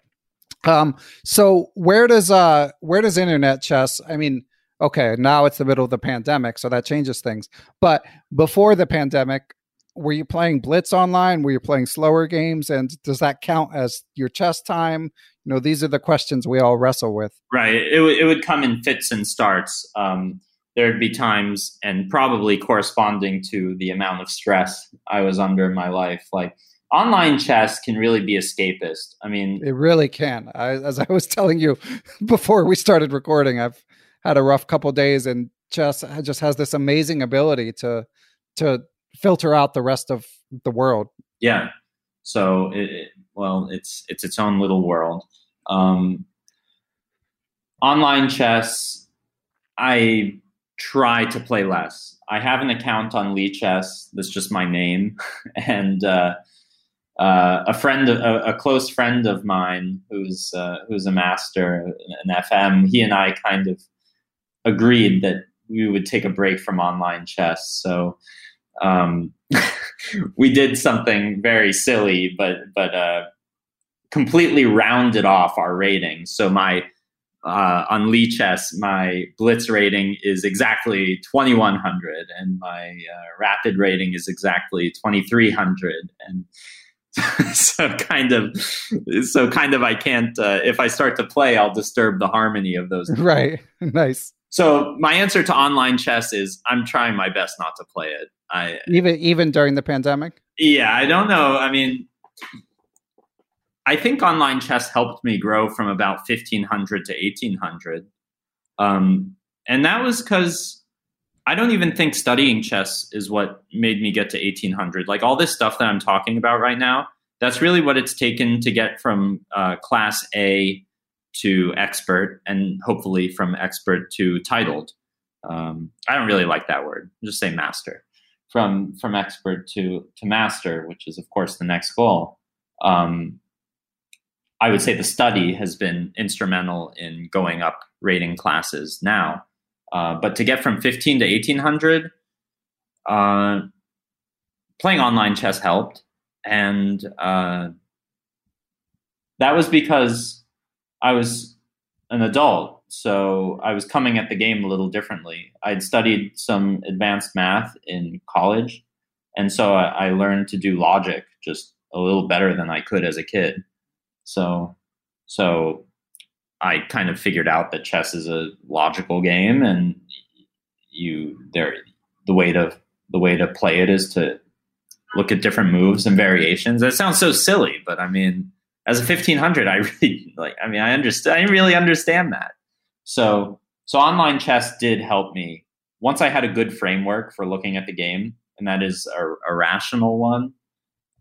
S1: um, so where does uh where does internet chess? I mean okay, now it's the middle of the pandemic, so that changes things. But before the pandemic, were you playing blitz online? Were you playing slower games? And does that count as your chess time? You know these are the questions we all wrestle with.
S2: Right. It, w- it would come in fits and starts. Um, there'd be times and probably corresponding to the amount of stress i was under in my life. Like online chess can really be escapist. I mean
S1: it really can. I, as i was telling you <laughs> before we started recording i've had a rough couple days and chess just has this amazing ability to to filter out the rest of the world.
S2: Yeah. So it, well, it's it's its own little world. Um, online chess, I try to play less. I have an account on Lichess. That's just my name, <laughs> and uh, uh, a friend, a, a, close friend of mine, who's uh, who's a master, an FM. He and I kind of agreed that we would take a break from online chess. So um, <laughs> we did something very silly, but but uh, completely rounded off our rating. So my uh, on chess, my blitz rating is exactly 2100, and my uh, rapid rating is exactly 2300. And <laughs> so kind of, so kind of, I can't. Uh, if I start to play, I'll disturb the harmony of those. <laughs>
S1: Right. nice.
S2: So my answer to online chess is I'm trying my best not to play it. I
S1: even even during the pandemic.
S2: Yeah, I don't know. I mean, I think online chess helped me grow from about 1500 to 1800. Um, and that was because I don't even think studying chess is what made me get to 1800. Like all this stuff that I'm talking about right now, that's really what it's taken to get from uh, class A to expert and hopefully from expert to titled. Um, I don't really like that word. Just say master. From from expert to to master, which is of course the next goal. Um, I would say the study has been instrumental in going up rating classes now. Uh, but to get from 15 to 1800, uh, playing online chess helped. And uh, that was because I was an adult, so I was coming at the game a little differently. I'd studied some advanced math in college, and so I, I learned to do logic just a little better than I could as a kid. So, so I kind of figured out that chess is a logical game, and you there the way to the way to play it is to look at different moves and variations. That sounds so silly, but I mean, as a 1500 i <laughs> really like i mean i understand i really understand that. So so online chess did help me. Once i had a good framework for looking at the game and that is a, a rational one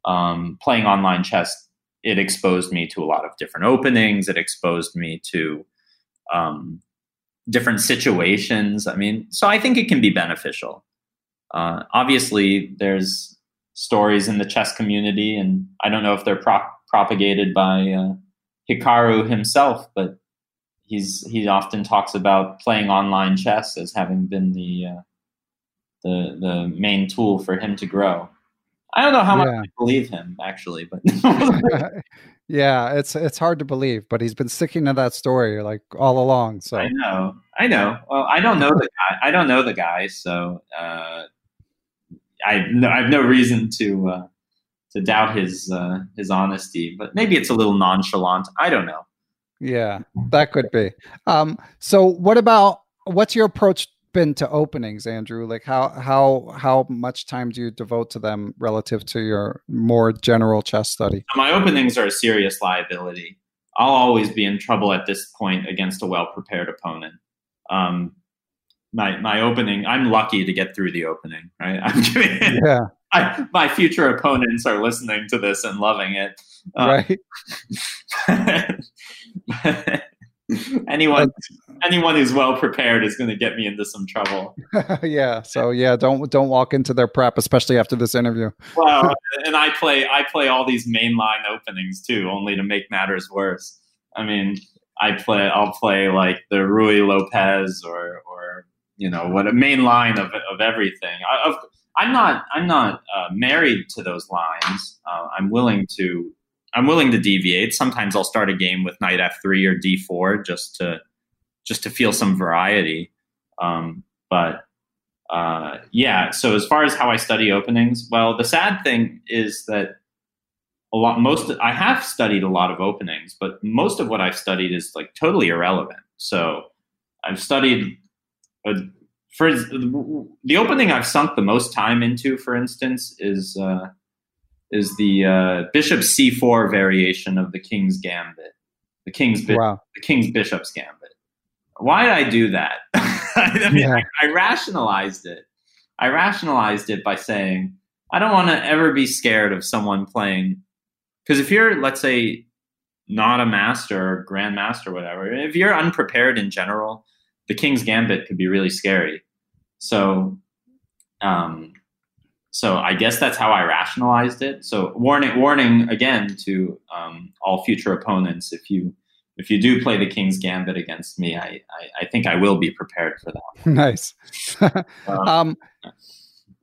S2: um, playing online chess it exposed me to a lot of different openings. It exposed me to um, different situations. I mean so i think it can be beneficial. Uh, obviously there's stories in the chess community and i don't know if they're pro- propagated by uh, Hikaru himself, but he's he often talks about playing online chess as having been the uh, the the main tool for him to grow. I don't know how much I believe him actually, but <laughs>
S1: yeah, it's it's hard to believe, but he's been sticking to that story like all along. So
S2: I know, I know. Well, I don't know the guy. I don't know the guy, so uh, I no, I have no reason to uh, to doubt his uh, his honesty, but maybe it's a little nonchalant. I don't know.
S1: Yeah, that could be. Um, so, what about what's your approach been to openings, Andrew? Like, how how how much time do you devote to them relative to your more general chess study?
S2: My openings are a serious liability. I'll always be in trouble at this point against a well prepared opponent. Um, my my opening, I'm lucky to get through the opening. Right? <laughs> I'm giving, yeah my, my future opponents are listening to this and loving it.
S1: Um,
S2: right. <laughs> anyone anyone who's well prepared is going to get me into some trouble. <laughs>
S1: yeah. So yeah, don't don't walk into their prep, especially after this interview.
S2: well, <laughs> and I play I play all these mainline openings too, only to make matters worse. I mean, I play I'll play like the Ruy Lopez or or you know what a main line of of everything. I, of I'm not I'm not uh, married to those lines. Uh, I'm willing to I'm willing to deviate. Sometimes I'll start a game with knight f3 or d4 just to just to feel some variety. Um, but uh, yeah. So as far as how I study openings, well, the sad thing is that a lot most I have studied a lot of openings, but most of what I've studied is like totally irrelevant. So I've studied a, for the opening I've sunk the most time into, for instance, is uh, is the uh, bishop c4 variation of the king's gambit, the king's bi- wow. the king's bishop's gambit. Why did I do that? <laughs> I, mean, yeah. I, I rationalized it. I rationalized it by saying I don't want to ever be scared of someone playing because if you're, let's say, not a master or grandmaster, whatever, if you're unprepared in general, the King's Gambit could be really scary. So, um, so I guess that's how I rationalized it. So warning, warning again to um, all future opponents: if you if you do play the King's Gambit against me, I I, I think I will be prepared for that. <laughs>
S1: nice. <laughs> um, um,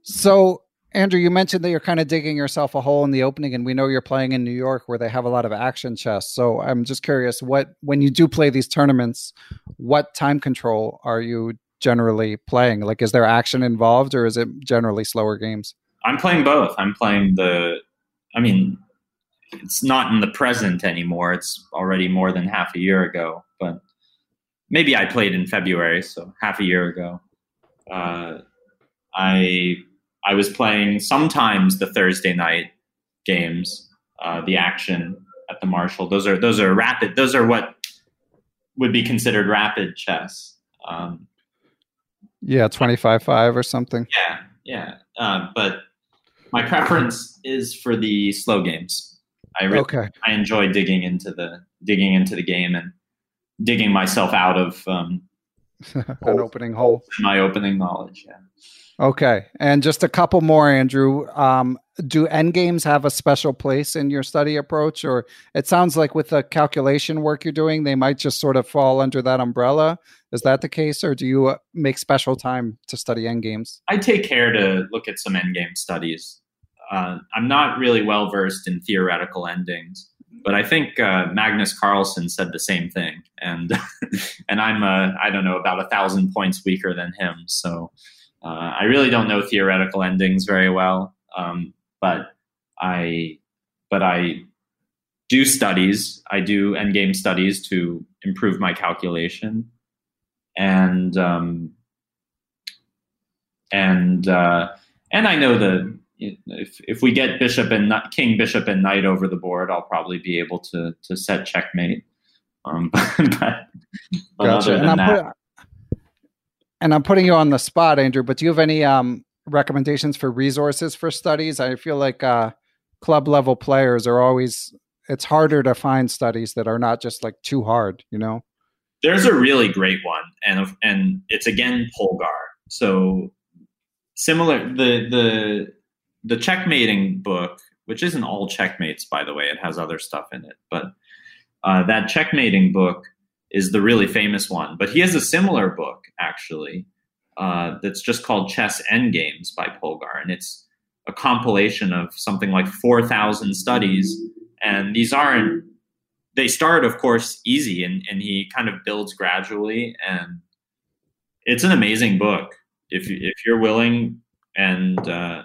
S1: so Andrew, you mentioned that you're kind of digging yourself a hole in the opening, and we know you're playing in New York where they have a lot of action chess. So I'm just curious, what when you do play these tournaments, what time control are you generally playing? Like, is there action involved, or is it generally slower games?
S2: I'm playing both. I'm playing the. I mean, it's not in the present anymore. It's already more than half a year ago, but maybe I played in February, so half a year ago. Uh, I I was playing sometimes the Thursday night games, uh, the action at the Marshall. Those are those are rapid. Those are what would be considered rapid chess. Um,
S1: yeah, twenty five five or something.
S2: Yeah, yeah. Uh, but my preference is for the slow games. I really, okay. I enjoy digging into the digging into the game and digging myself out of um, <laughs>
S1: an opening hole.
S2: My opening knowledge. Yeah.
S1: Okay, and just a couple more, Andrew. Um, do end games have a special place in your study approach, or it sounds like with the calculation work you're doing, they might just sort of fall under that umbrella? Is that the case, or do you uh, make special time to study end games?
S2: I take care to look at some end game studies. Uh, I'm not really well versed in theoretical endings, but I think uh, Magnus Carlsen said the same thing, and <laughs> and I'm uh, I don't know about a thousand points weaker than him, so. Uh, I really don't know theoretical endings very well, um, but I but I do studies. I do endgame studies to improve my calculation, and um, and uh, and I know that if if we get bishop and king, bishop and knight over the board, I'll probably be able to to set checkmate. Um, <laughs> but, but,
S1: gotcha. than that, and I'm putting you on the spot, Andrew, but do you have any um, recommendations for resources for studies? I feel like uh, club level players are always, it's harder to find studies that are not just like too hard, you know?
S2: There's a really great one, and and it's again Polgar. So similar the the the checkmating book, which isn't all checkmates, by the way, it has other stuff in it, but uh, that checkmating book is the really famous one. But he has a similar book actually uh, that's just called Chess Endgames by Polgar, and it's a compilation of something like four thousand studies. And these aren't they start, of course, easy, and, and he kind of builds gradually, and it's an amazing book if if you're willing and uh,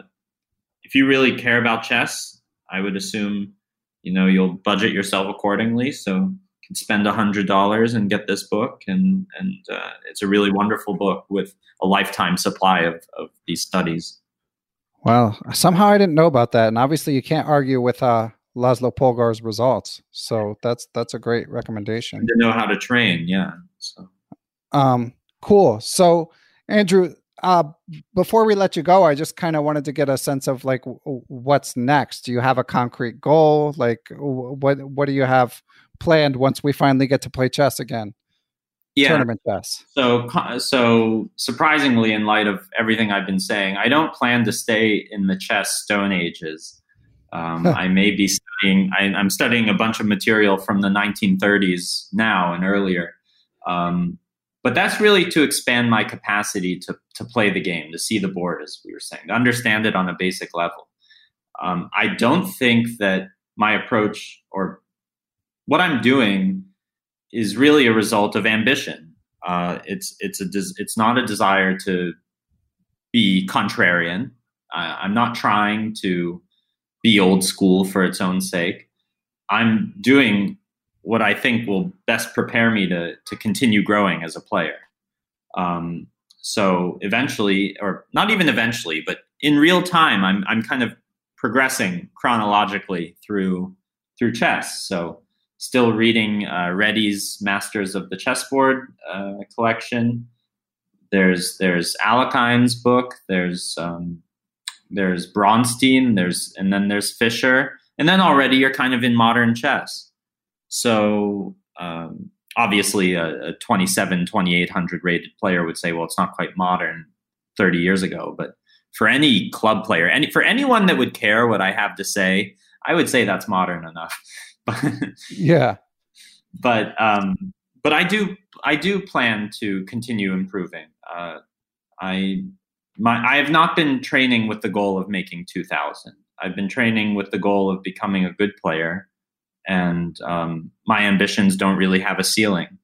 S2: if you really care about chess. I would assume you know you'll budget yourself accordingly. So can spend a hundred dollars and get this book, and and uh, it's a really wonderful book with a lifetime supply of of these studies.
S1: Well, somehow I didn't know about that, and obviously you can't argue with uh, Laszlo Polgar's results. So that's that's a great recommendation.
S2: To know how to train, yeah. So,
S1: um, cool. So, Andrew, uh, before we let you go, I just kind of wanted to get a sense of like w- what's next. Do you have a concrete goal? Like, w- what what do you have planned once we finally get to play chess again?
S2: Yeah.
S1: Tournament chess.
S2: So, so surprisingly, in light of everything I've been saying, I don't plan to stay in the chess Stone Ages. Um, I may be studying. I, am studying a bunch of material from the 1930s now and earlier. Um, but that's really to expand my capacity to, to play the game, to see the board, as we were saying, to understand it on a basic level. Um, I don't think that my approach or what I'm doing is really a result of ambition. Uh, it's it's a des- it's not a desire to be contrarian. I, I'm not trying to be old school for its own sake. I'm doing what I think will best prepare me to to continue growing as a player. Um, so eventually, or not even eventually, but in real time, I'm I'm kind of progressing chronologically through through chess. So still reading uh, Réti's Masters of the Chessboard uh, collection. There's there's Alekhine's book. There's um, there's Bronstein. There's and then there's Fischer. And then already you're kind of in modern chess. So um, obviously a, a 27, 2800 rated player would say, well, it's not quite modern 30 years ago. But for any club player, any for anyone that would care what I have to say, I would say that's modern enough.
S1: Yeah. <laughs>
S2: But um, but I do I do plan to continue improving. Uh, I my I have not been training with the goal of making 2000. I've been training with the goal of becoming a good player, and um, my ambitions don't really have a ceiling.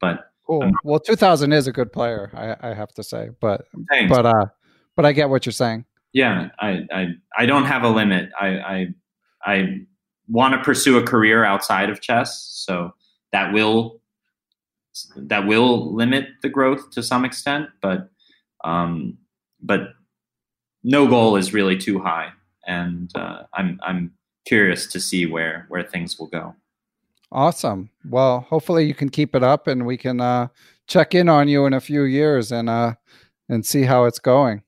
S2: But
S1: cool. Um, well, 2000 is a good player, I, I have to say. But
S2: thanks.
S1: but uh, but I get what you're saying.
S2: Yeah, I I, I don't have a limit. I I, I want to pursue a career outside of chess, so that will that will limit the growth to some extent, but um, but no goal is really too high, and uh, I'm I'm curious to see where where things will go.
S1: Awesome. Well, hopefully you can keep it up, and we can uh, check in on you in a few years and uh, and see how it's going.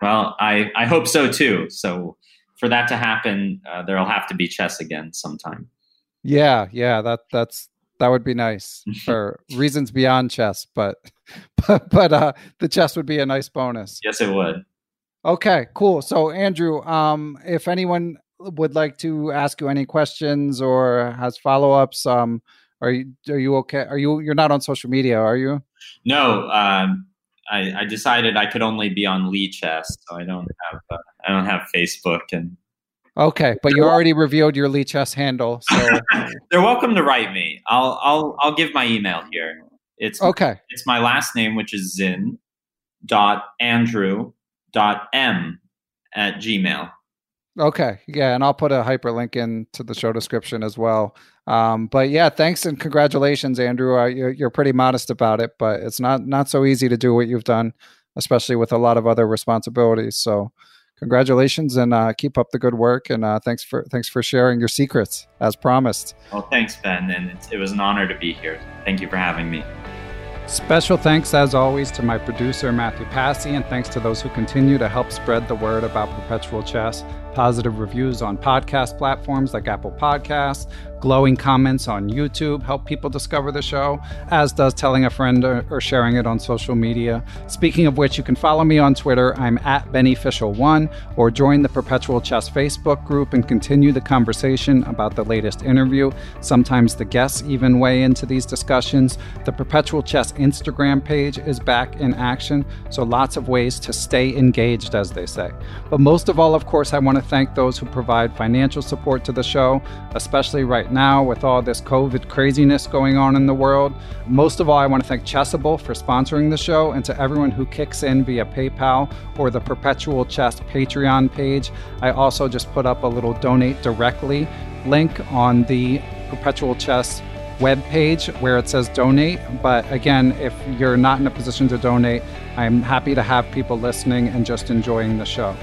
S2: Well, I I hope so too. So for that to happen, uh, there'll have to be chess again sometime.
S1: Yeah, yeah, that that's that would be nice <laughs> for reasons beyond chess, but <laughs> but but uh, the chess would be a nice bonus.
S2: Yes, it would.
S1: Okay, cool. So Andrew, um, if anyone would like to ask you any questions or has follow ups, um, are you are you okay? Are you you're not on social media, are you?
S2: No, um, I, I decided I could only be on Lichess, so I don't have uh, I don't have Facebook and.
S1: Okay, but you already revealed your Lichess handle, so <laughs>
S2: they're welcome to write me. I'll I'll I'll give my email here. It's
S1: okay.
S2: It's my last name, which is Zin dot Andrew dot M at Gmail.
S1: Okay, yeah, and I'll put a hyperlink into the show description as well. Um, but yeah, thanks and congratulations, Andrew. Uh, you're, you're pretty modest about it, but it's not not so easy to do what you've done, especially with a lot of other responsibilities. So, congratulations and uh, keep up the good work. And uh, thanks for thanks for sharing your secrets as promised.
S2: Well, thanks, Ben, and it was an honor to be here. Thank you for having me.
S1: Special thanks, as always, to my producer, Matthew Passy, and thanks to those who continue to help spread the word about perpetual chess. Positive reviews on podcast platforms like Apple Podcasts, glowing comments on YouTube help people discover the show, as does telling a friend or, or sharing it on social media. Speaking of which, you can follow me on Twitter. I'm at Beneficial1, or join the Perpetual Chess Facebook group and continue the conversation about the latest interview. Sometimes the guests even weigh into these discussions. The Perpetual Chess Instagram page is back in action, so lots of ways to stay engaged, as they say. But most of all, of course, I want to thank those who provide financial support to the show, especially right now with all this COVID craziness going on in the world. Most of all, I want to thank Chessable for sponsoring the show and to everyone who kicks in via PayPal or the Perpetual Chess Patreon page. I also just put up a little donate directly link on the Perpetual Chess web page where it says donate. But again, if you're not in a position to donate, I'm happy to have people listening and just enjoying the show.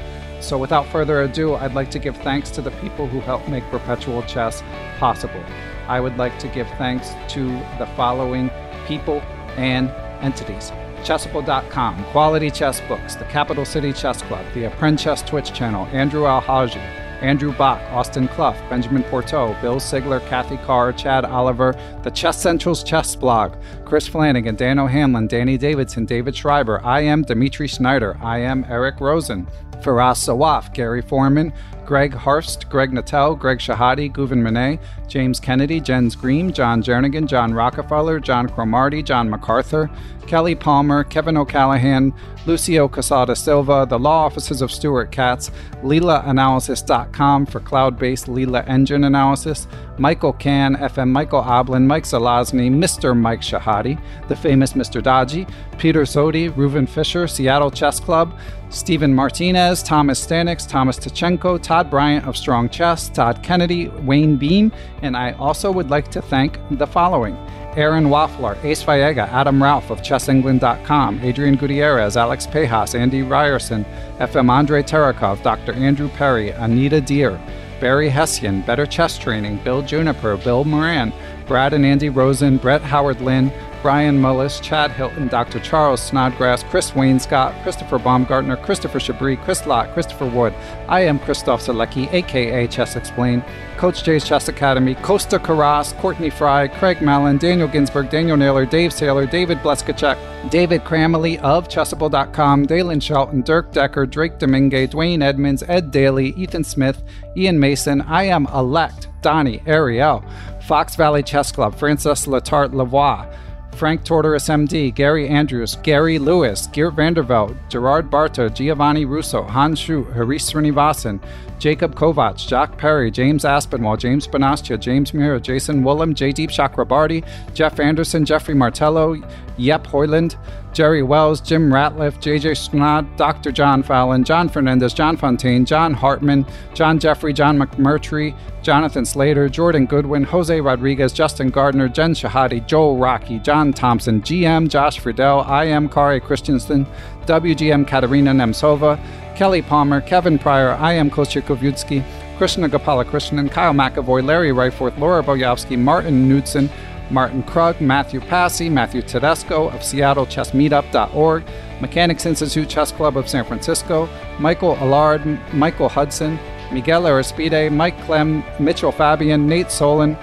S1: So, without further ado, I'd like to give thanks to the people who helped make Perpetual Chess possible. I would like to give thanks to the following people and entities. Chessable.com, Quality Chess Books, the Capital City Chess Club, the Chess Twitch channel, Andrew Alhaji, Andrew Bach, Austin Clough, Benjamin Porteau, Bill Sigler, Kathy Carr, Chad Oliver, the Chess Central's Chess Blog, Chris Flanagan, Dan O'Hanlon, Danny Davidson, David Schreiber, I am Dimitri Schneider, IM Eric Rosen, Faraz Sawaf, Gary Foreman, Greg Harst, Greg Natel, Greg Shahadi, Guven Manet, James Kennedy, Jens Green, John Jernigan, John Rockefeller, John Cromarty, John MacArthur, Kelly Palmer, Kevin O'Callahan, Lucio Casada Silva, the law offices of Stuart Katz, LeelaAnalysis.com for cloud based Leela engine analysis, Michael Can, FM Michael Oblin, Mike Zelazny, Mr. Mike Shahadi, the famous Mr. Dodgy, Peter Zodi, Reuven Fisher, Seattle Chess Club, Stephen Martinez, Thomas Stanix, Thomas Tachenko, Todd Bryant of Strong Chess, Todd Kennedy, Wayne Beam, and I also would like to thank the following. Aaron Waffler, Ace Vallega, Adam Ralph of ChessEngland.com, Adrian Gutierrez, Alex Pejas, Andy Ryerson, FM Andre Terakov, Dr. Andrew Perry, Anita Deer, Barry Hessian, Better Chess Training, Bill Juniper, Bill Moran, Brad and Andy Rosen, Brett Howard Lynn, Brian Mullis, Chad Hilton, Dr. Charles Snodgrass, Chris Wainscott, Christopher Baumgartner, Christopher Chabris, Chris Lott, Christopher Wood. IM Christof Sielecki, aka Chess Explained, Coach Jay's Chess Academy, Costa Carras, Courtney Fry, Craig Mellon, Daniel Ginsburg, Daniel Naylor, Dave Saylor, David Bleskacek, David Kramaley of Chessable.com, Dalen Shelton, Dirk Decker, Drake Domingue, Dwayne Edmonds, Ed Daly, Ethan Smith, Ian Mason. I am elect Donnie Ariel, Fox Valley Chess Club, Francis Latart Lavoie. Frank Tortoris MD, Gary Andrews, Gary Lewis, Geert Vanderveld, Gerard Barta, Giovanni Russo, Hans Schu, Haris Srinivasan, Jacob Kovac, Jack Perry, James Aspinwall, James Bonastia, James Muir, Jason Willem, J. Deep Chakrabarty, Jeff Anderson, Jeffrey Martello, Yep Hoyland, Jerry Wells, Jim Ratliff, JJ Snod, Dr. John Fallon, John Fernandez, John Fontaine, John Hartman, John Jeffrey, John McMurtry, Jonathan Slater, Jordan Goodwin, Jose Rodriguez, Justin Gardner, Jen Shahadi, Joel Rocky, John Thompson, GM Josh Friedel, IM Kari Christensen, WGM Katerina Nemcova, Kelly Palmer, Kevin Pryor, IM Kostya Kavutskiy, Krishna Gopalakrishnan, Kyle McAvoy, Larry Ryforth, Laura Boyowski, Martin Knudsen, Martin Krug, Matthew Passy, Matthew Tedesco of SeattleChessMeetup.org, Mechanics Institute Chess Club of San Francisco, Michael Allard, Michael Hudson, Miguel Arispide, Mike Clem, Mitchell Fabian, Nate Solon,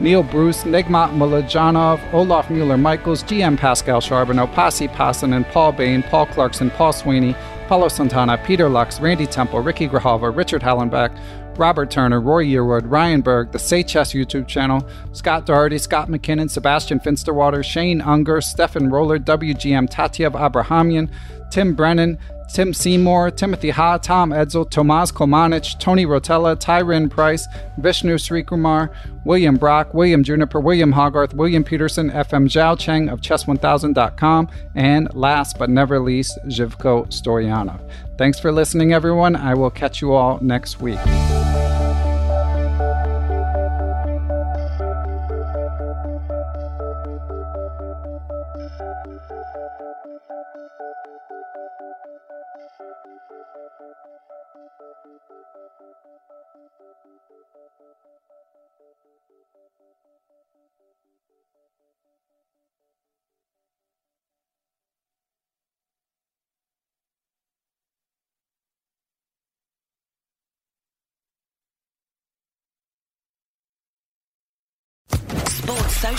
S1: Neil Bruce, Nigmat Mulajanov, Olaf Mueller Michaels, GM Pascal Charbonneau, Pasi Passanen, Paul Bain, Paul Clarkson, Paul Sweeney, Paulo Santana, Peter Lux, Randy Temple, Ricky Grijalva, Richard Hallenbeck, Robert Turner, Roy Yearwood, Ryan Berg, the Say Chess YouTube channel, Scott Doherty, Scott McKinnon, Sebastian Finsterwater, Shane Unger, Stefan Roller, WGM Tatev Abrahamyan, Tim Brennan, Tim Seymour, Timothy Ha, Tom Edsel, Tomas Komanich, Tony Rotella, Tyron Price, Vishnu Srikumar, William Brock, William Juniper, William Hogarth, William Peterson, FM Zhao Cheng of Chess1000.com, and last but never least, Zhivko Stoyanov. Thanks for listening, everyone. I will catch you all next week.